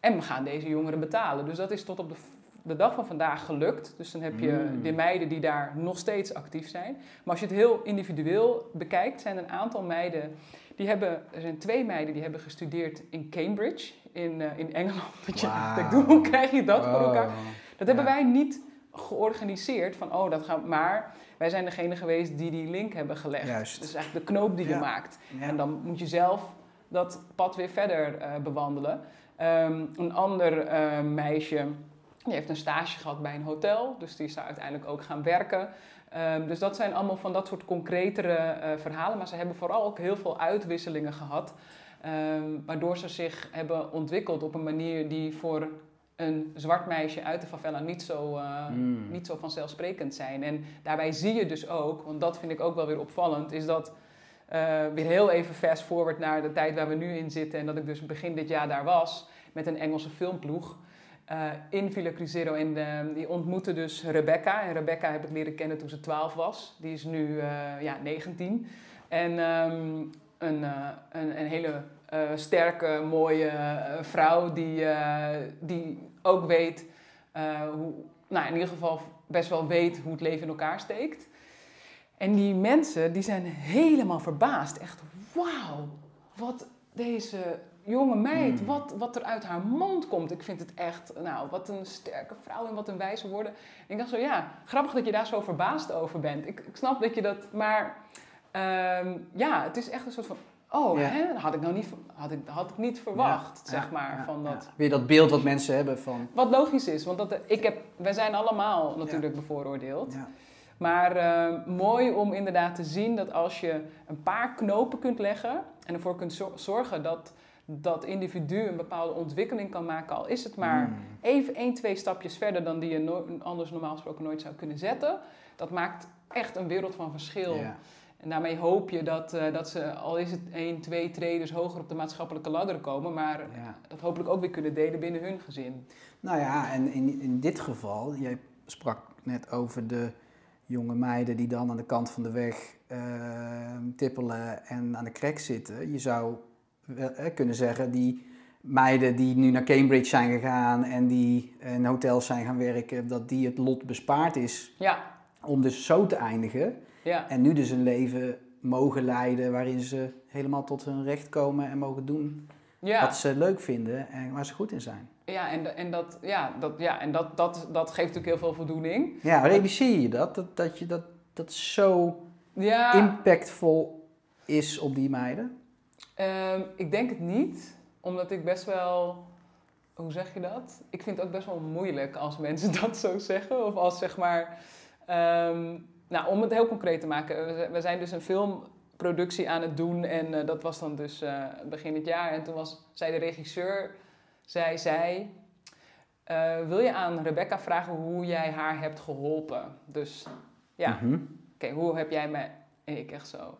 en we gaan deze jongeren betalen. Dus dat is tot op de de dag van vandaag gelukt. Dus dan heb je mm. de meiden die daar nog steeds actief zijn. Maar als je het heel individueel bekijkt, zijn een aantal meiden die hebben. Er zijn twee meiden die hebben gestudeerd in Cambridge in, uh, in Engeland. (laughs) Dat je denkt, (laughs) hoe krijg je dat voor elkaar? Dat hebben wij niet georganiseerd van oh dat gaat maar wij zijn degene geweest die die link hebben gelegd Juist. dus eigenlijk de knoop die je maakt en dan moet je zelf dat pad weer verder uh, bewandelen um, een ander uh, meisje die heeft een stage gehad bij een hotel, dus die is daar uiteindelijk ook gaan werken. Um, dus dat zijn allemaal van dat soort concretere uh, verhalen. Maar ze hebben vooral ook heel veel uitwisselingen gehad. Um, waardoor ze zich hebben ontwikkeld op een manier die voor een zwart meisje uit de favela niet zo, uh, mm. niet zo vanzelfsprekend zijn. En daarbij zie je dus ook, want dat vind ik ook wel weer opvallend, is dat uh, weer heel even fast forward naar de tijd waar we nu in zitten. En dat ik dus begin dit jaar daar was met een Engelse filmploeg. Uh, in Villa Cruzeiro. En die ontmoette dus Rebecca. En Rebecca heb ik leren kennen toen ze 12 was. Die is nu uh, ja, 19. En um, een, een, een, hele sterke, mooie vrouw die, die ook weet hoe, nou in ieder geval best wel weet hoe het leven in elkaar steekt. En die mensen die zijn helemaal verbaasd. Echt, wauw, wat deze jonge meid, hmm. wat, wat er uit haar mond komt. Ik vind het echt, nou, wat een sterke vrouw en wat een wijze woorden. En ik dacht zo, ja, grappig dat je daar zo verbaasd over bent. Ik, ik snap dat je dat, maar um, ja, het is echt een soort van, oh, ja. hè, had ik nou niet, had ik, had ik niet verwacht, ja, zeg ja, maar. van dat, Weer dat beeld wat mensen hebben van... Wat logisch is, want dat, ik heb, wij zijn allemaal natuurlijk bevooroordeeld. Maar uh, mooi om inderdaad te zien dat als je een paar knopen kunt leggen en ervoor kunt zorgen dat dat individu een bepaalde ontwikkeling kan maken, al is het maar mm. even één, twee stapjes verder dan die je no anders normaal gesproken nooit zou kunnen zetten. Dat maakt echt een wereld van verschil. Yeah. En daarmee hoop je dat, uh, dat ze, al is het één, twee traders hoger op de maatschappelijke ladder komen, maar dat hopelijk ook weer kunnen delen binnen hun gezin. Nou ja, en in, in dit geval, jij sprak net over de jonge meiden die dan aan de kant van de weg uh, tippelen en aan de krek zitten. Je zou kunnen zeggen, die meiden die nu naar Cambridge zijn gegaan en die in hotels zijn gaan werken, dat die het lot bespaard is ja. om dus zo te eindigen. Ja. En nu dus een leven mogen leiden waarin ze helemaal tot hun recht komen en mogen doen ja. wat ze leuk vinden en waar ze goed in zijn. Ja, en, en, dat, ja, dat, ja, en dat, dat, dat geeft natuurlijk heel veel voldoening. Ja, realiseer je dat? Dat, dat, je dat, dat zo impactvol is op die meiden? Um, ik denk het niet, omdat ik best wel. Hoe zeg je dat? Ik vind het ook best wel moeilijk als mensen (laughs) dat zo zeggen. Of als zeg maar. Um, nou, om het heel concreet te maken. We zijn dus een filmproductie aan het doen. En uh, dat was dan dus uh, begin het jaar. En toen was, zei de regisseur. Zij zei. Uh, wil je aan Rebecca vragen hoe jij haar hebt geholpen? Dus ja, mm -hmm. oké, okay, hoe heb jij mij. En ik echt zo.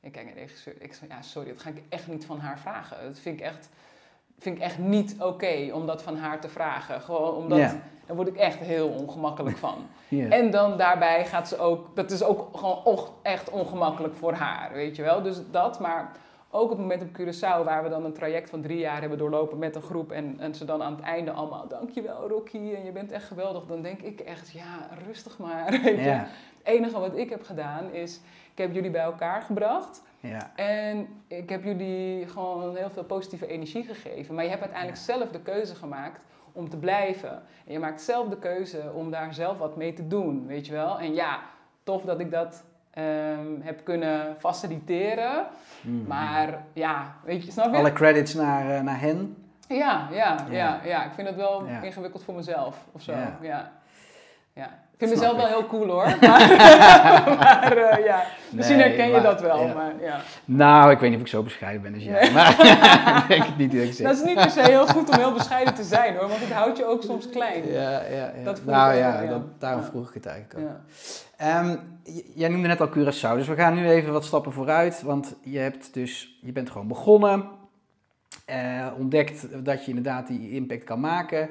Ik kijk naar de regisseur. Ik zei, ja, sorry, dat ga ik echt niet van haar vragen. Dat vind ik echt, vind ik echt niet oké okay om dat van haar te vragen. Gewoon omdat, yeah. daar word ik echt heel ongemakkelijk van. (laughs) yeah. En dan daarbij gaat ze ook, dat is ook gewoon echt ongemakkelijk voor haar, weet je wel. Dus dat, maar ook op het moment op Curaçao, waar we dan een traject van drie jaar hebben doorlopen met een groep. En, en ze dan aan het einde allemaal, dankjewel Rocky, en je bent echt geweldig. Dan denk ik echt, ja, rustig maar. (laughs) Weet je? Yeah. Het enige wat ik heb gedaan is, ik heb jullie bij elkaar gebracht. Ja. En ik heb jullie gewoon heel veel positieve energie gegeven. Maar je hebt uiteindelijk ja. zelf de keuze gemaakt om te blijven. En je maakt zelf de keuze om daar zelf wat mee te doen, weet je wel. En ja, tof dat ik dat um, heb kunnen faciliteren. Mm. Maar ja, weet je, snap je? Alle credits naar, uh, naar hen. Ja, ja, ja, ja, ja. Ik vind het wel ingewikkeld voor mezelf of zo. Ja. Ja. Ik vind mezelf wel heel cool hoor. (laughs) Maar, maar, eh, ja, misschien Nee, herken je dat wel. ja. Maar, ja. Nou, ik weet niet of ik zo bescheiden ben als jij. Nee. Maar (laughs) (laughs) ik denk het niet dat ik zeg. Dat is niet per se heel goed om heel bescheiden te zijn hoor, want het houdt je ook soms klein. Ja, ja, ja. Dat nou ik ja, dat- daarom vroeg ik het eigenlijk ook. Ja. Ehm, jij noemde net al Curaçao, dus we gaan nu even wat stappen vooruit. Want je, hebt dus, je bent gewoon begonnen, eh, ontdekt dat je inderdaad die impact kan maken.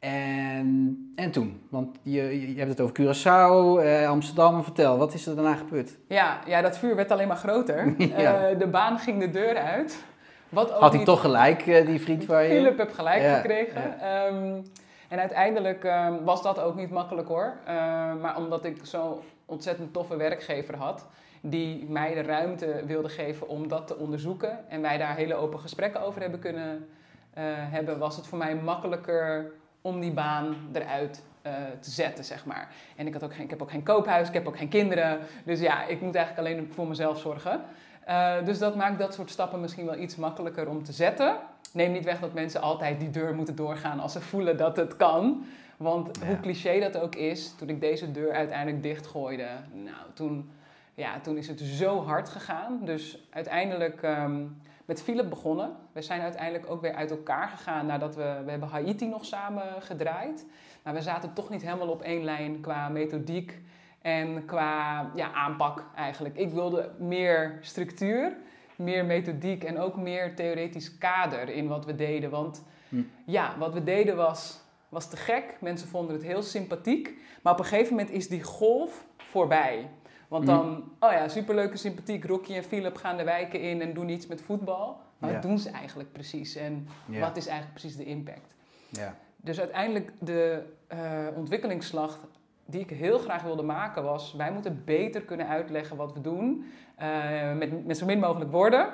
En, en toen? Want je, je hebt het over Curaçao, eh, Amsterdam. Vertel, wat is er daarna gebeurd? Ja, ja, dat vuur werd alleen maar groter. (laughs) Ja. Eh, de baan ging de deur uit. Wat ook Had hij niet- toch gelijk, eh, die vriend van je? Philip heb gelijk Ja, gekregen. Ehm, en uiteindelijk ehm, was dat ook niet makkelijk hoor. Ehm, maar omdat ik zo'n ontzettend toffe werkgever had, die mij de ruimte wilde geven om dat te onderzoeken. En wij daar hele open gesprekken over hebben kunnen eh, hebben, was het voor mij makkelijker om die baan eruit eh, te zetten, zeg maar. En ik, had ook geen, ik heb ook geen koophuis, ik heb ook geen kinderen. Dus ja, ik moet eigenlijk alleen voor mezelf zorgen. Eh, dus dat maakt dat soort stappen misschien wel iets makkelijker om te zetten. Neem niet weg dat mensen altijd die deur moeten doorgaan als ze voelen dat het kan. Want Ja. hoe cliché dat ook is, toen ik deze deur uiteindelijk dichtgooide, nou, toen, ja, toen is het zo hard gegaan. Dus uiteindelijk ehm, met Philip begonnen. We zijn uiteindelijk ook weer uit elkaar gegaan nadat we, we hebben Haiti nog samen gedraaid. Maar we zaten toch niet helemaal op één lijn qua methodiek en qua ja, aanpak eigenlijk. Ik wilde meer structuur, meer methodiek en ook meer theoretisch kader in wat we deden. Want Hm. ja, wat we deden was, was te gek. Mensen vonden het heel sympathiek. Maar op een gegeven moment is die golf voorbij. Want Hm. dan, oh ja, superleuke, sympathiek. Rocky en Philip gaan de wijken in en doen iets met voetbal. Maar wat doen ze eigenlijk precies? En wat is eigenlijk precies de impact? Ja. Dus uiteindelijk de eh, ontwikkelingsslag die ik heel graag wilde maken was... wij moeten beter kunnen uitleggen wat we doen eh, met, met zo min mogelijk woorden.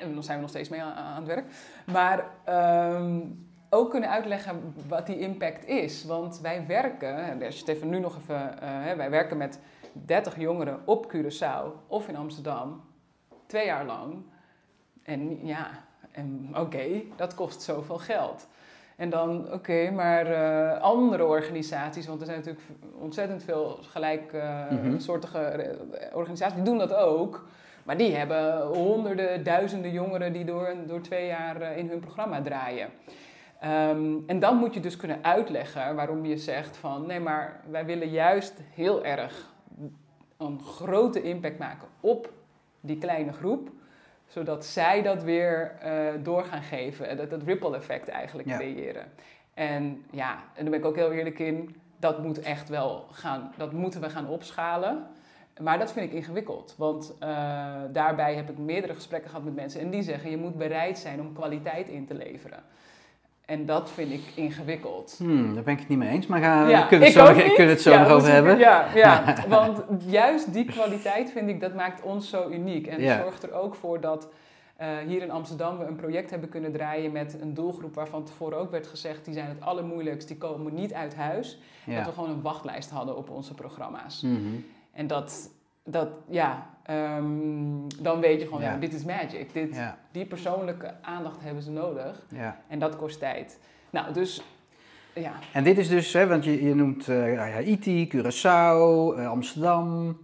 En daar zijn we nog steeds mee aan, aan het werk. Maar ehm, ook kunnen uitleggen wat die impact is. Want wij werken, en als je het even nu nog even... eh, wij werken met 30 jongeren op Curaçao of in Amsterdam. Twee jaar lang. En ja, en oké, dat kost zoveel geld. En dan, oké, maar eh, andere organisaties, want er zijn natuurlijk ontzettend veel gelijksoortige Mhm. organisaties, die doen dat ook. Maar die hebben honderden, duizenden jongeren die door, door twee jaar eh, in hun programma draaien. Ehm, en dan moet je dus kunnen uitleggen waarom je zegt van nee, maar wij willen juist heel erg een grote impact maken op die kleine groep zodat zij dat weer eh, door gaan geven. En dat, dat ripple effect eigenlijk Ja. creëren. En ja, en daar ben ik ook heel eerlijk in. Dat moet echt wel gaan, dat moeten we gaan opschalen. Maar dat vind ik ingewikkeld. Want eh, daarbij heb ik meerdere gesprekken gehad met mensen. En die zeggen, je moet bereid zijn om kwaliteit in te leveren. En dat vind ik ingewikkeld. Hmm, daar ben ik het niet mee eens, maar Ja, kunnen, we het (laughs) het zo Ja, nog over hebben? Ja, (laughs) ja, want juist die kwaliteit vind ik, dat maakt ons zo uniek. En zorgt er ook voor dat eh, hier in Amsterdam we een project hebben kunnen draaien met een doelgroep waarvan tevoren ook werd gezegd, die zijn het allermoeilijkst, die komen niet uit huis. Dat we gewoon een wachtlijst hadden op onze programma's. Mhm. En dat, dat ja, ehm, dan weet je gewoon, Ja. ja, dit is magic. Dit, Ja, Die persoonlijke aandacht hebben ze nodig. ja. En dat kost tijd. Nou, dus ja, En dit is dus, hè, want je, je noemt eh, Haiti, Curaçao, eh, Amsterdam.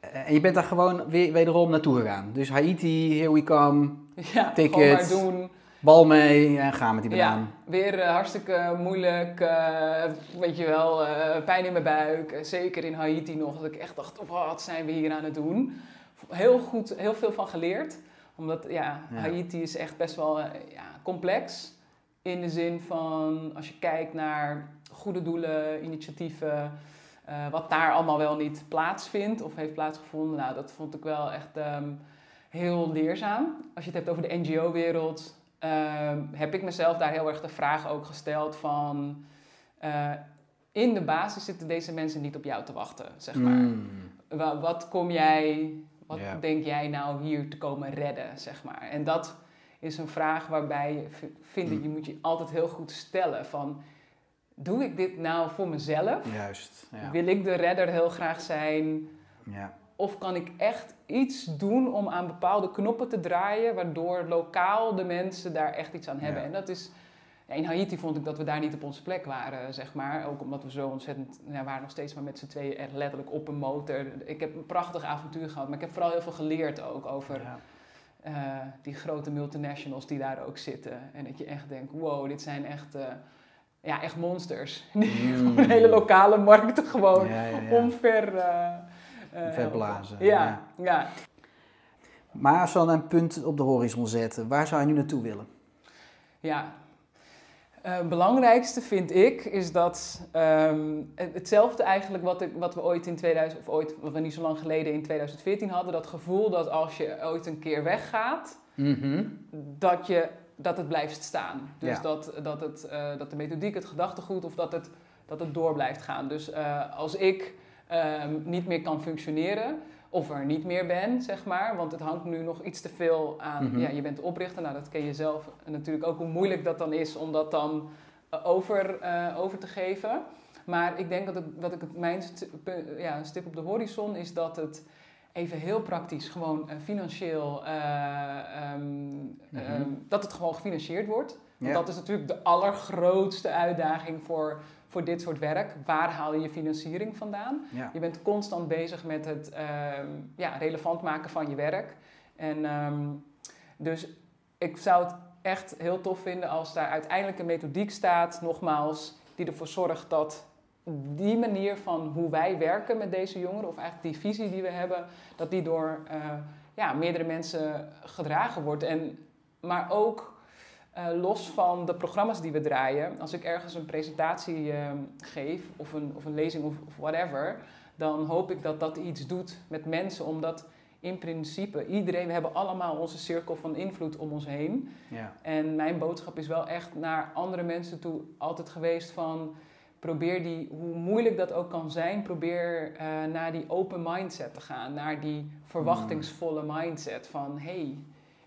Eh, en je bent daar gewoon weer, wederom naartoe gegaan. Dus Haiti, here we come, (laughs) ja Ticket. doen. bal mee en gaan met die Ja, banaan. weer eh, hartstikke moeilijk. weet je wel, pijn in mijn buik. Zeker in Haiti nog. Dat ik echt dacht, oh, wat zijn we hier aan het doen? Heel goed, heel veel van geleerd. Omdat ja, Ja. Haiti is echt best wel eh, ja, complex. In de zin van, als je kijkt naar goede doelen, initiatieven... eh, wat daar allemaal wel niet plaatsvindt of heeft plaatsgevonden. Nou, dat vond ik wel echt ehm, heel leerzaam. Als je het hebt over de NGO-wereld, ehm, heb ik mezelf daar heel erg de vraag ook gesteld van... eh, in de basis zitten deze mensen niet op jou te wachten, zeg maar. Mm. Wa- wat kom jij, wat denk jij nou hier te komen redden, zeg maar. En dat is een vraag waarbij je v- vind ik, je moet je altijd heel goed stellen van... Doe ik dit nou voor mezelf? Juist, ja. Wil ik de redder heel graag zijn? ja. Of kan ik echt iets doen om aan bepaalde knoppen te draaien, waardoor lokaal de mensen daar echt iets aan hebben? Ja. En dat is, in Haiti vond ik dat we daar niet op onze plek waren, zeg maar. Ook omdat we zo ontzettend, ja, waren nog steeds maar met z'n tweeën echt letterlijk op een motor. Ik heb een prachtig avontuur gehad, maar ik heb vooral heel veel geleerd ook over Ja. eh, die grote multinationals die daar ook zitten. En dat je echt denkt, wow, dit zijn echt, eh, ja, echt monsters. (laughs) Die Mm. hele lokale markten gewoon Ja, ja, ja. omver... eh. Verblazen, Ja, ja. ja. Maar als we dan een punt op de horizon zetten, waar zou je nu naartoe willen? Ja. Het belangrijkste vind ik is dat ehm, het- hetzelfde eigenlijk wat, ik, wat we ooit in 2000 of ooit wat we niet zo lang geleden in 2014 hadden, dat gevoel dat als je ooit een keer weggaat, dat, je, dat het blijft staan. Dus Ja. dat, dat, het, eh, dat de methodiek, het gedachtegoed of dat het, dat het door blijft gaan. Dus eh, als ik ehm, niet meer kan functioneren of er niet meer ben, zeg maar, want het hangt nu nog iets te veel aan, Mhm. ja, je bent oprichter, nou dat ken je zelf natuurlijk ook hoe moeilijk dat dan is om dat dan eh, over, eh, over te geven. Maar ik denk dat, het, dat ik het, mijn st- ja, stip op de horizon is dat het even heel praktisch, gewoon eh, financieel, eh, ehm, Mhm. ehm, dat het gewoon gefinancierd wordt. Want dat is natuurlijk de allergrootste uitdaging voor, voor dit soort werk. Waar haal je je financiering vandaan? Ja. Je bent constant bezig met het ehm, ja, relevant maken van je werk. En ehm, dus ik zou het echt heel tof vinden als daar uiteindelijk een methodiek staat, nogmaals, die ervoor zorgt dat die manier van hoe wij werken met deze jongeren, of eigenlijk die visie die we hebben, dat die door eh, ja, meerdere mensen gedragen wordt. En, maar ook eh, los van de programma's die we draaien, als ik ergens een presentatie eh, geef, of een, of een lezing of, of whatever, dan hoop ik dat dat iets doet met mensen, omdat in principe iedereen, we hebben allemaal onze cirkel van invloed om ons heen. Ja. En mijn boodschap is wel echt naar andere mensen toe altijd geweest van probeer die, hoe moeilijk dat ook kan zijn, probeer eh, naar die open mindset te gaan, naar die verwachtingsvolle mindset van hey,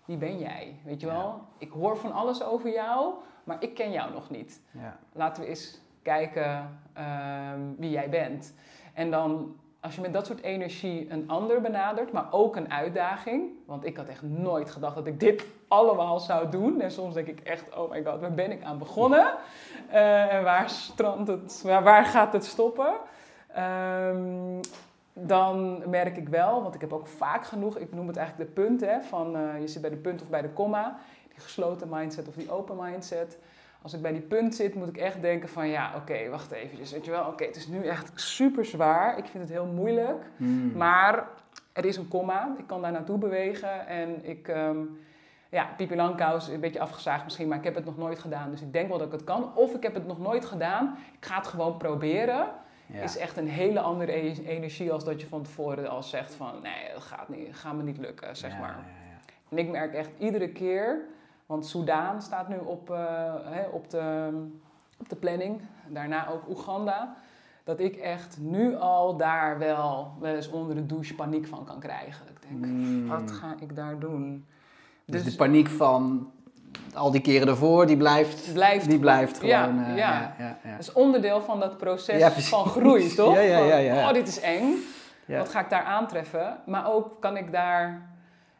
wie ben jij? Weet je wel? Ja. Ik hoor van alles over jou, maar ik ken jou nog niet. Ja. Laten we eens kijken ehm, wie jij bent. En dan, als je met dat soort energie een ander benadert, maar ook een uitdaging. Want ik had echt nooit gedacht dat ik dit allemaal zou doen. En soms denk ik echt, oh my god, waar ben ik aan begonnen? Eh, en waar, strandt het, waar, waar gaat het stoppen? Ehm, dan merk ik wel, want ik heb ook vaak genoeg, ik noem het eigenlijk de punt, hè, van eh, je zit bij de punt of bij de komma, die gesloten mindset of die open mindset. Als ik bij die punt zit, moet ik echt denken van ja, oké, wacht even. Weet je wel, oké, het is nu echt super zwaar. Ik vind het heel moeilijk. Hmm. Maar er is een komma. Ik kan daar naartoe bewegen. En ik, ehm ja, Pipi Langkous, een beetje afgezaagd misschien, maar ik heb het nog nooit gedaan. Dus ik denk wel dat ik het kan. Of ik heb het nog nooit gedaan. Ik ga het gewoon proberen. Ja. Is echt een hele andere e- energie als dat je van tevoren al zegt van nee, dat gaat, niet, gaat me niet lukken, zeg Ja, maar. ja, ja. En ik merk echt iedere keer, want Soudaan staat nu op, eh, hè, op, de, op de planning, daarna ook Oeganda, dat ik echt nu al daar wel, wel eens onder de douche paniek van kan krijgen. Ik denk, Hmm. wat ga ik daar doen? Dus, de paniek van al die keren ervoor, die blijft, blijft die blijft gewoon. Ja, eh, ja. ja, ja, ja. Dat is onderdeel van dat proces van groei, (laughs) toch? Ja, ja, ja, Van. Oh, dit is eng. Wat ga ik daar aantreffen? Maar ook kan ik daar...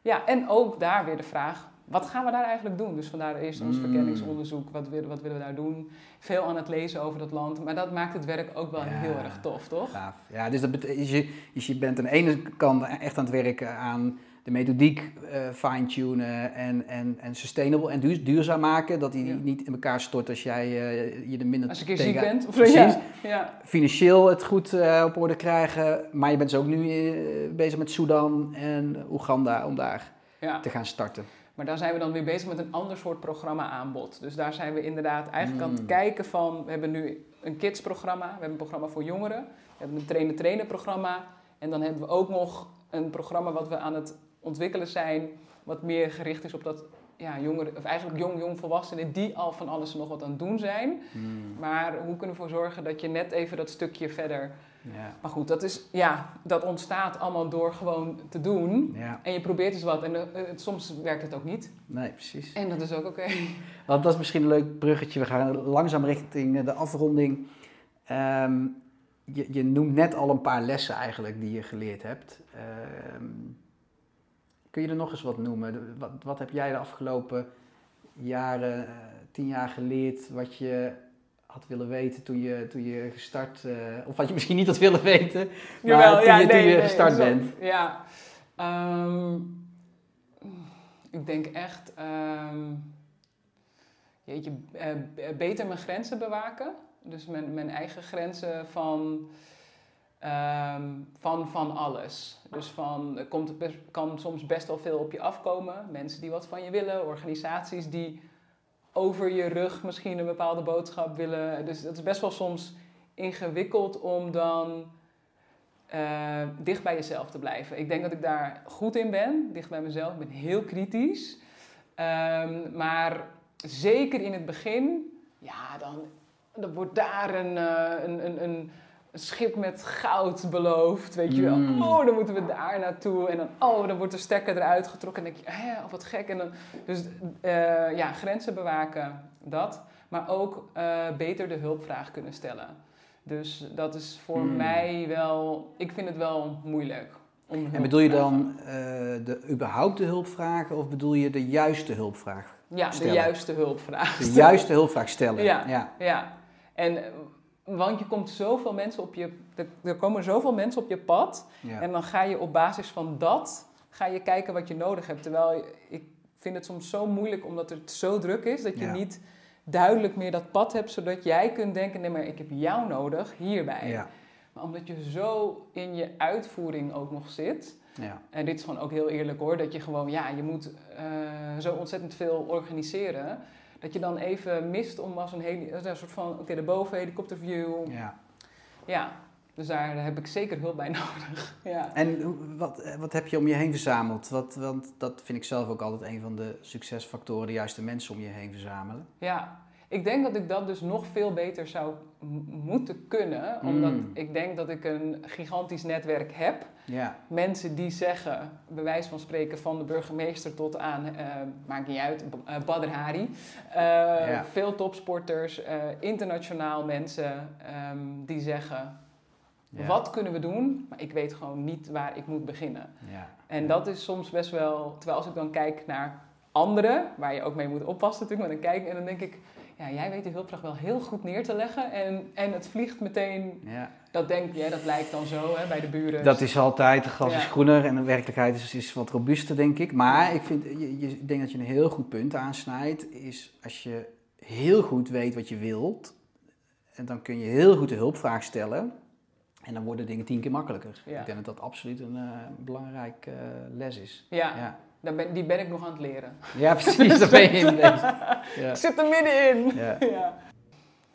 Ja, en ook daar weer de vraag... Wat gaan we daar eigenlijk doen? Dus vandaar eerst ons Mm. verkenningsonderzoek. Wat willen, wat willen we daar doen? Veel aan het lezen over dat land. Maar dat maakt het werk ook wel Ja. heel erg tof, toch? Gaaf. Ja, dus dat je, dus je bent aan de ene kant echt aan het werken aan de methodiek eh, fine-tunen en, en, en sustainable en duur- duurzaam maken. Dat die Ja. niet in elkaar stort als jij eh, je er minder Als je een keer ziek bent. Of, Precies. ja. Financieel het goed eh, op orde krijgen. Maar je bent dus ook nu bezig met Sudan en Oeganda om daar ja. te gaan starten. Maar daar zijn we dan weer bezig met een ander soort programma aanbod. Dus daar zijn we inderdaad eigenlijk aan het Mm. kijken van... We hebben nu een kidsprogramma, we hebben een programma voor jongeren. We hebben een trainer-trainer programma. En dan hebben we ook nog een programma wat we aan het ontwikkelen zijn... wat meer gericht is op dat ja, jongeren, of eigenlijk jong, jong volwassenen... die al van alles en nog wat aan het doen zijn. Hmm. Maar hoe kunnen we ervoor zorgen dat je net even dat stukje verder... Ja. Maar goed, dat, is, ja, dat ontstaat allemaal door gewoon te doen... ja, En je probeert eens wat en eh, eh, soms werkt het ook niet. nee, precies. En dat is ook oké. (laughs) Want dat is misschien een leuk bruggetje. We gaan langzaam richting eh, de afronding. Ehm, je, je noemt net al een paar lessen eigenlijk die je geleerd hebt. Ehm, kun je er nog eens wat noemen? Wat, wat heb jij de afgelopen jaren eh, tien jaar geleerd wat je had willen weten toen je, toen je gestart... eh, of wat je misschien niet had willen weten, maar Jawel, toen, ja, je, toen nee, je nee, gestart bent. Ja. Ehm, ik denk echt, ehm, jeetje, eh, beter mijn grenzen bewaken. Dus mijn, mijn eigen grenzen van, ehm, van, van alles. Dus van, er komt, kan soms best wel veel op je afkomen. Mensen die wat van je willen, organisaties die over je rug misschien een bepaalde boodschap willen. Dus het is best wel soms ingewikkeld om dan eh, dicht bij jezelf te blijven. Ik denk dat ik daar goed in ben, dicht bij mezelf. Ik ben heel kritisch. Ehm, maar zeker in het begin, ja, dan, dan wordt daar een, eh, een, een schip met goud beloofd, weet je wel. Mm. Oh, dan moeten we daar naartoe. En dan, oh, dan wordt de stekker eruit getrokken. En dan denk je, hè, wat gek. En dan, dus eh, ja, grenzen bewaken, dat. Maar ook eh, beter de hulpvraag kunnen stellen. Dus dat is voor Mm. mij wel, ik vind het wel moeilijk. Om En bedoel je dan eh, de, überhaupt de hulpvragen of bedoel je de juiste hulpvraag? Ja, de juiste hulpvraag. De juiste hulpvraag stellen. Ja. ja. Ja, en want je komt zoveel mensen op je, er, er komen zoveel mensen op je pad. ja. En dan ga je op basis van dat, ga je kijken wat je nodig hebt. Terwijl ik vind het soms zo moeilijk omdat het zo druk is, dat je Ja. niet duidelijk meer dat pad hebt, zodat jij kunt denken, nee maar ik heb jou nodig hierbij. Ja. Maar omdat je zo in je uitvoering ook nog zit, Ja. en dit is gewoon ook heel eerlijk hoor, dat je gewoon, ja, je moet eh, zo ontzettend veel organiseren. Dat je dan even mist om als een, heli- een soort van, oké, daarboven helikopterview. ja. Ja, dus daar heb ik zeker hulp bij (laughs) nodig. ja. En wat, eh, wat heb je om je heen verzameld? Wat, want dat vind ik zelf ook altijd een van de succesfactoren, de juiste mensen om je heen verzamelen. ja, ik denk dat ik dat dus nog veel beter zou moeten kunnen. Omdat Mm. ik denk dat ik een gigantisch netwerk heb. Ja. Mensen die zeggen, bij wijze van spreken, van de burgemeester tot aan, eh, maakt niet uit, eh, Badr Hari. Eh, Ja. Veel topsporters, internationaal mensen ehm, die zeggen, Ja. wat kunnen we doen? Maar ik weet gewoon niet waar ik moet beginnen. Ja. En dat is soms best wel, terwijl als ik dan kijk naar anderen, waar je ook mee moet oppassen natuurlijk, maar dan kijk en dan denk ik, ja, jij weet die hulpvraag wel heel goed neer te leggen en, en het vliegt meteen, Ja. dat denk je, dat lijkt dan zo hè, bij de buren. Dat is altijd, de gras is Ja. groener en de werkelijkheid is, is wat robuuster, denk ik. Maar ik, vind, je, denk dat je een heel goed punt aansnijdt, is als je heel goed weet wat je wilt, en dan kun je heel goed de hulpvraag stellen, en dan worden dingen tien keer makkelijker. Ja. Ik denk dat dat absoluut een eh, belangrijk eh, les is. Ja, Daar ben, die ben ik nog aan het leren. ja precies, daar ben je in. (laughs) Ja. Ik zit er middenin. Ja. (laughs) Ja.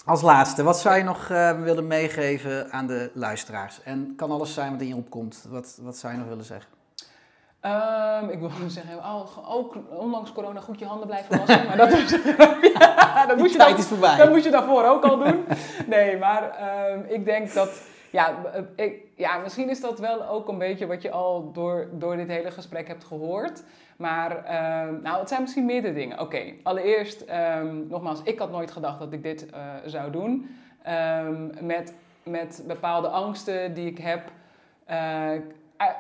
Als laatste, wat zou je nog eh, willen meegeven aan de luisteraars? En kan alles zijn wat in je opkomt. Wat, wat zou je nog willen zeggen? Ehm, ik wil (laughs) zeggen, oh, ook ondanks corona goed je handen blijven wassen. Maar dat, is, ja, dat moet je tijd dan is voorbij. Dat moet je daarvoor ook al doen. Nee, maar ehm, ik denk dat. Ja, eh, ik, ja, misschien is dat wel ook een beetje wat je al door, door dit hele gesprek hebt gehoord. Maar ehm, nou, het zijn misschien meerdere dingen. Oké, allereerst, ehm, nogmaals, ik had nooit gedacht dat ik dit eh, zou doen. Ehm, met, met bepaalde angsten die ik heb. Eh,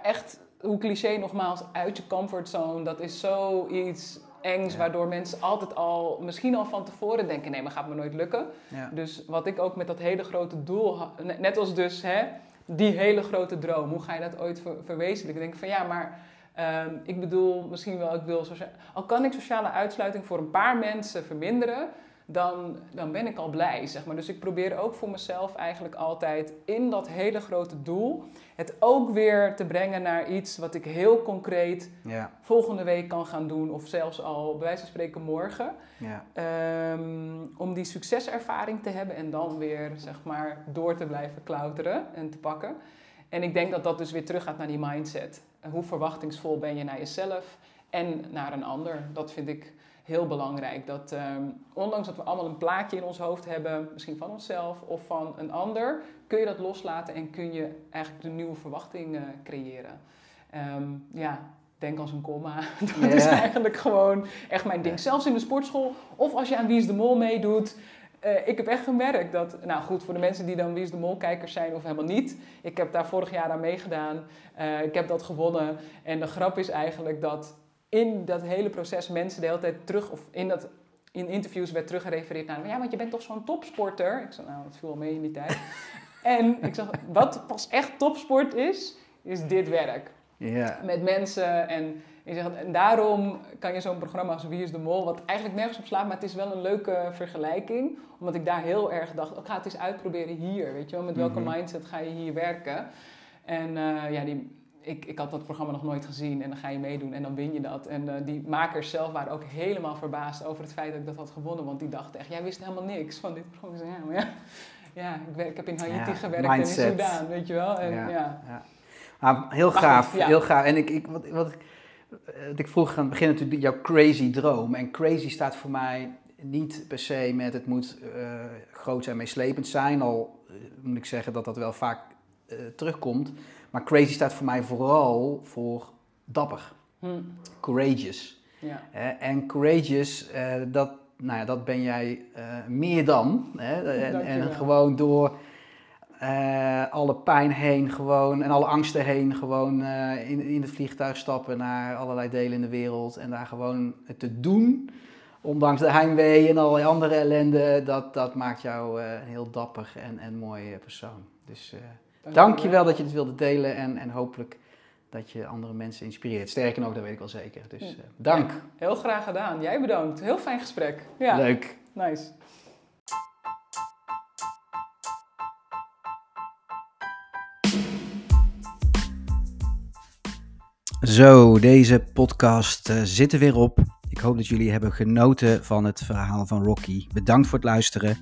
echt, hoe cliché nogmaals, uit je comfortzone. Dat is zoiets engs, waardoor mensen altijd al, misschien al van tevoren denken: nee, maar gaat me nooit lukken. Dus wat ik ook met dat hele grote doel, net als dus hè, die hele grote droom, hoe ga je dat ooit ver- verwezenlijken? Ik denk van ja, maar ehm, ik bedoel misschien wel, ik wil al kan ik sociale uitsluiting voor een paar mensen verminderen, dan, dan ben ik al blij, zeg maar. Dus ik probeer ook voor mezelf eigenlijk altijd in dat hele grote doel het ook weer te brengen naar iets wat ik heel concreet Ja, volgende week kan gaan doen of zelfs al bij wijze van spreken morgen. ja, Ehm, om die succeservaring te hebben en dan weer zeg maar door te blijven klauteren en te pakken. En ik denk dat dat dus weer terug gaat naar die mindset. Hoe verwachtingsvol ben je naar jezelf en naar een ander? Dat vind ik heel belangrijk. Dat ehm, ondanks dat we allemaal een plaatje in ons hoofd hebben, misschien van onszelf of van een ander, kun je dat loslaten en kun je eigenlijk de nieuwe verwachting eh, creëren. Ehm, ja, denk als een komma. (laughs) Dat is eigenlijk gewoon echt mijn ding. Zelfs in de sportschool of als je aan Wie is de Mol meedoet. Eh, ik heb echt gemerkt dat, nou goed, voor de mensen die dan Wie is de Mol kijkers zijn of helemaal niet. Ik heb daar vorig jaar aan meegedaan. Eh, ik heb dat gewonnen. En de grap is eigenlijk dat in dat hele proces mensen de hele tijd terug, of in dat in interviews werd teruggerefereerd naar, ja, want je bent toch zo'n topsporter? Ik zei, nou, dat viel wel mee in die tijd. (laughs) en ik zeg, wat pas echt topsport is, is dit werk. Ja. Met mensen en, ik zeg, en daarom kan je zo'n programma als Wie is de Mol, wat eigenlijk nergens op slaat, maar het is wel een leuke vergelijking. Omdat ik daar heel erg dacht, ik ga het eens uitproberen hier, weet je wel. Met welke Mhm. mindset ga je hier werken? En eh, ja, die, ik, ik had dat programma nog nooit gezien en dan ga je meedoen en dan win je dat. En eh, die makers zelf waren ook helemaal verbaasd over het feit dat ik dat had gewonnen. Want die dachten echt, jij wist helemaal niks van dit programma. Ja, maar ja, (laughs) ja ik, werk, ik heb in Haiti Ja, gewerkt mindset. en in Sudaan, weet je wel. En, Ja. ja. Maar heel gaaf, heel gaaf. En ik, ik, wat, wat, ik- wat ik vroeg aan het begin natuurlijk jouw crazy droom. En crazy staat voor mij niet per se met het moet eh, groot zijn, meeslepend zijn. Al eh, moet ik zeggen dat dat wel vaak eh, terugkomt. Maar crazy staat voor mij vooral voor dapper, Hm, courageous. ja. En courageous, eh, dat, nou ja, dat ben jij eh, meer dan. Hè? En, en gewoon door eh, alle pijn heen gewoon, en alle angsten heen gewoon eh, in, in het vliegtuig stappen naar allerlei delen in de wereld. En daar gewoon het te doen, ondanks de heimwee en allerlei andere ellende. Dat, dat maakt jou eh, een heel dapper en, en mooi eh, persoon. Dus eh dank je wel dat je dit wilde delen en, en hopelijk dat je andere mensen inspireert. Sterker nog, dat weet ik wel zeker. Dus eh, dank. Ja, heel graag gedaan. Jij bedankt. Heel fijn gesprek. Ja, Leuk. nice. Zo, deze podcast eh, zit er weer op. Ik hoop dat jullie hebben genoten van het verhaal van Rocky. Bedankt voor het luisteren.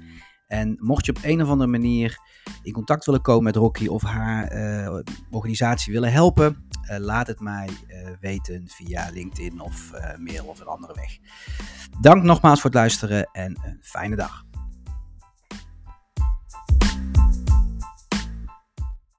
En mocht je op een of andere manier in contact willen komen met Rocky of haar eh, organisatie willen helpen, eh, laat het mij eh, weten via LinkedIn of mail of een andere weg. Dank nogmaals voor het luisteren en een fijne dag.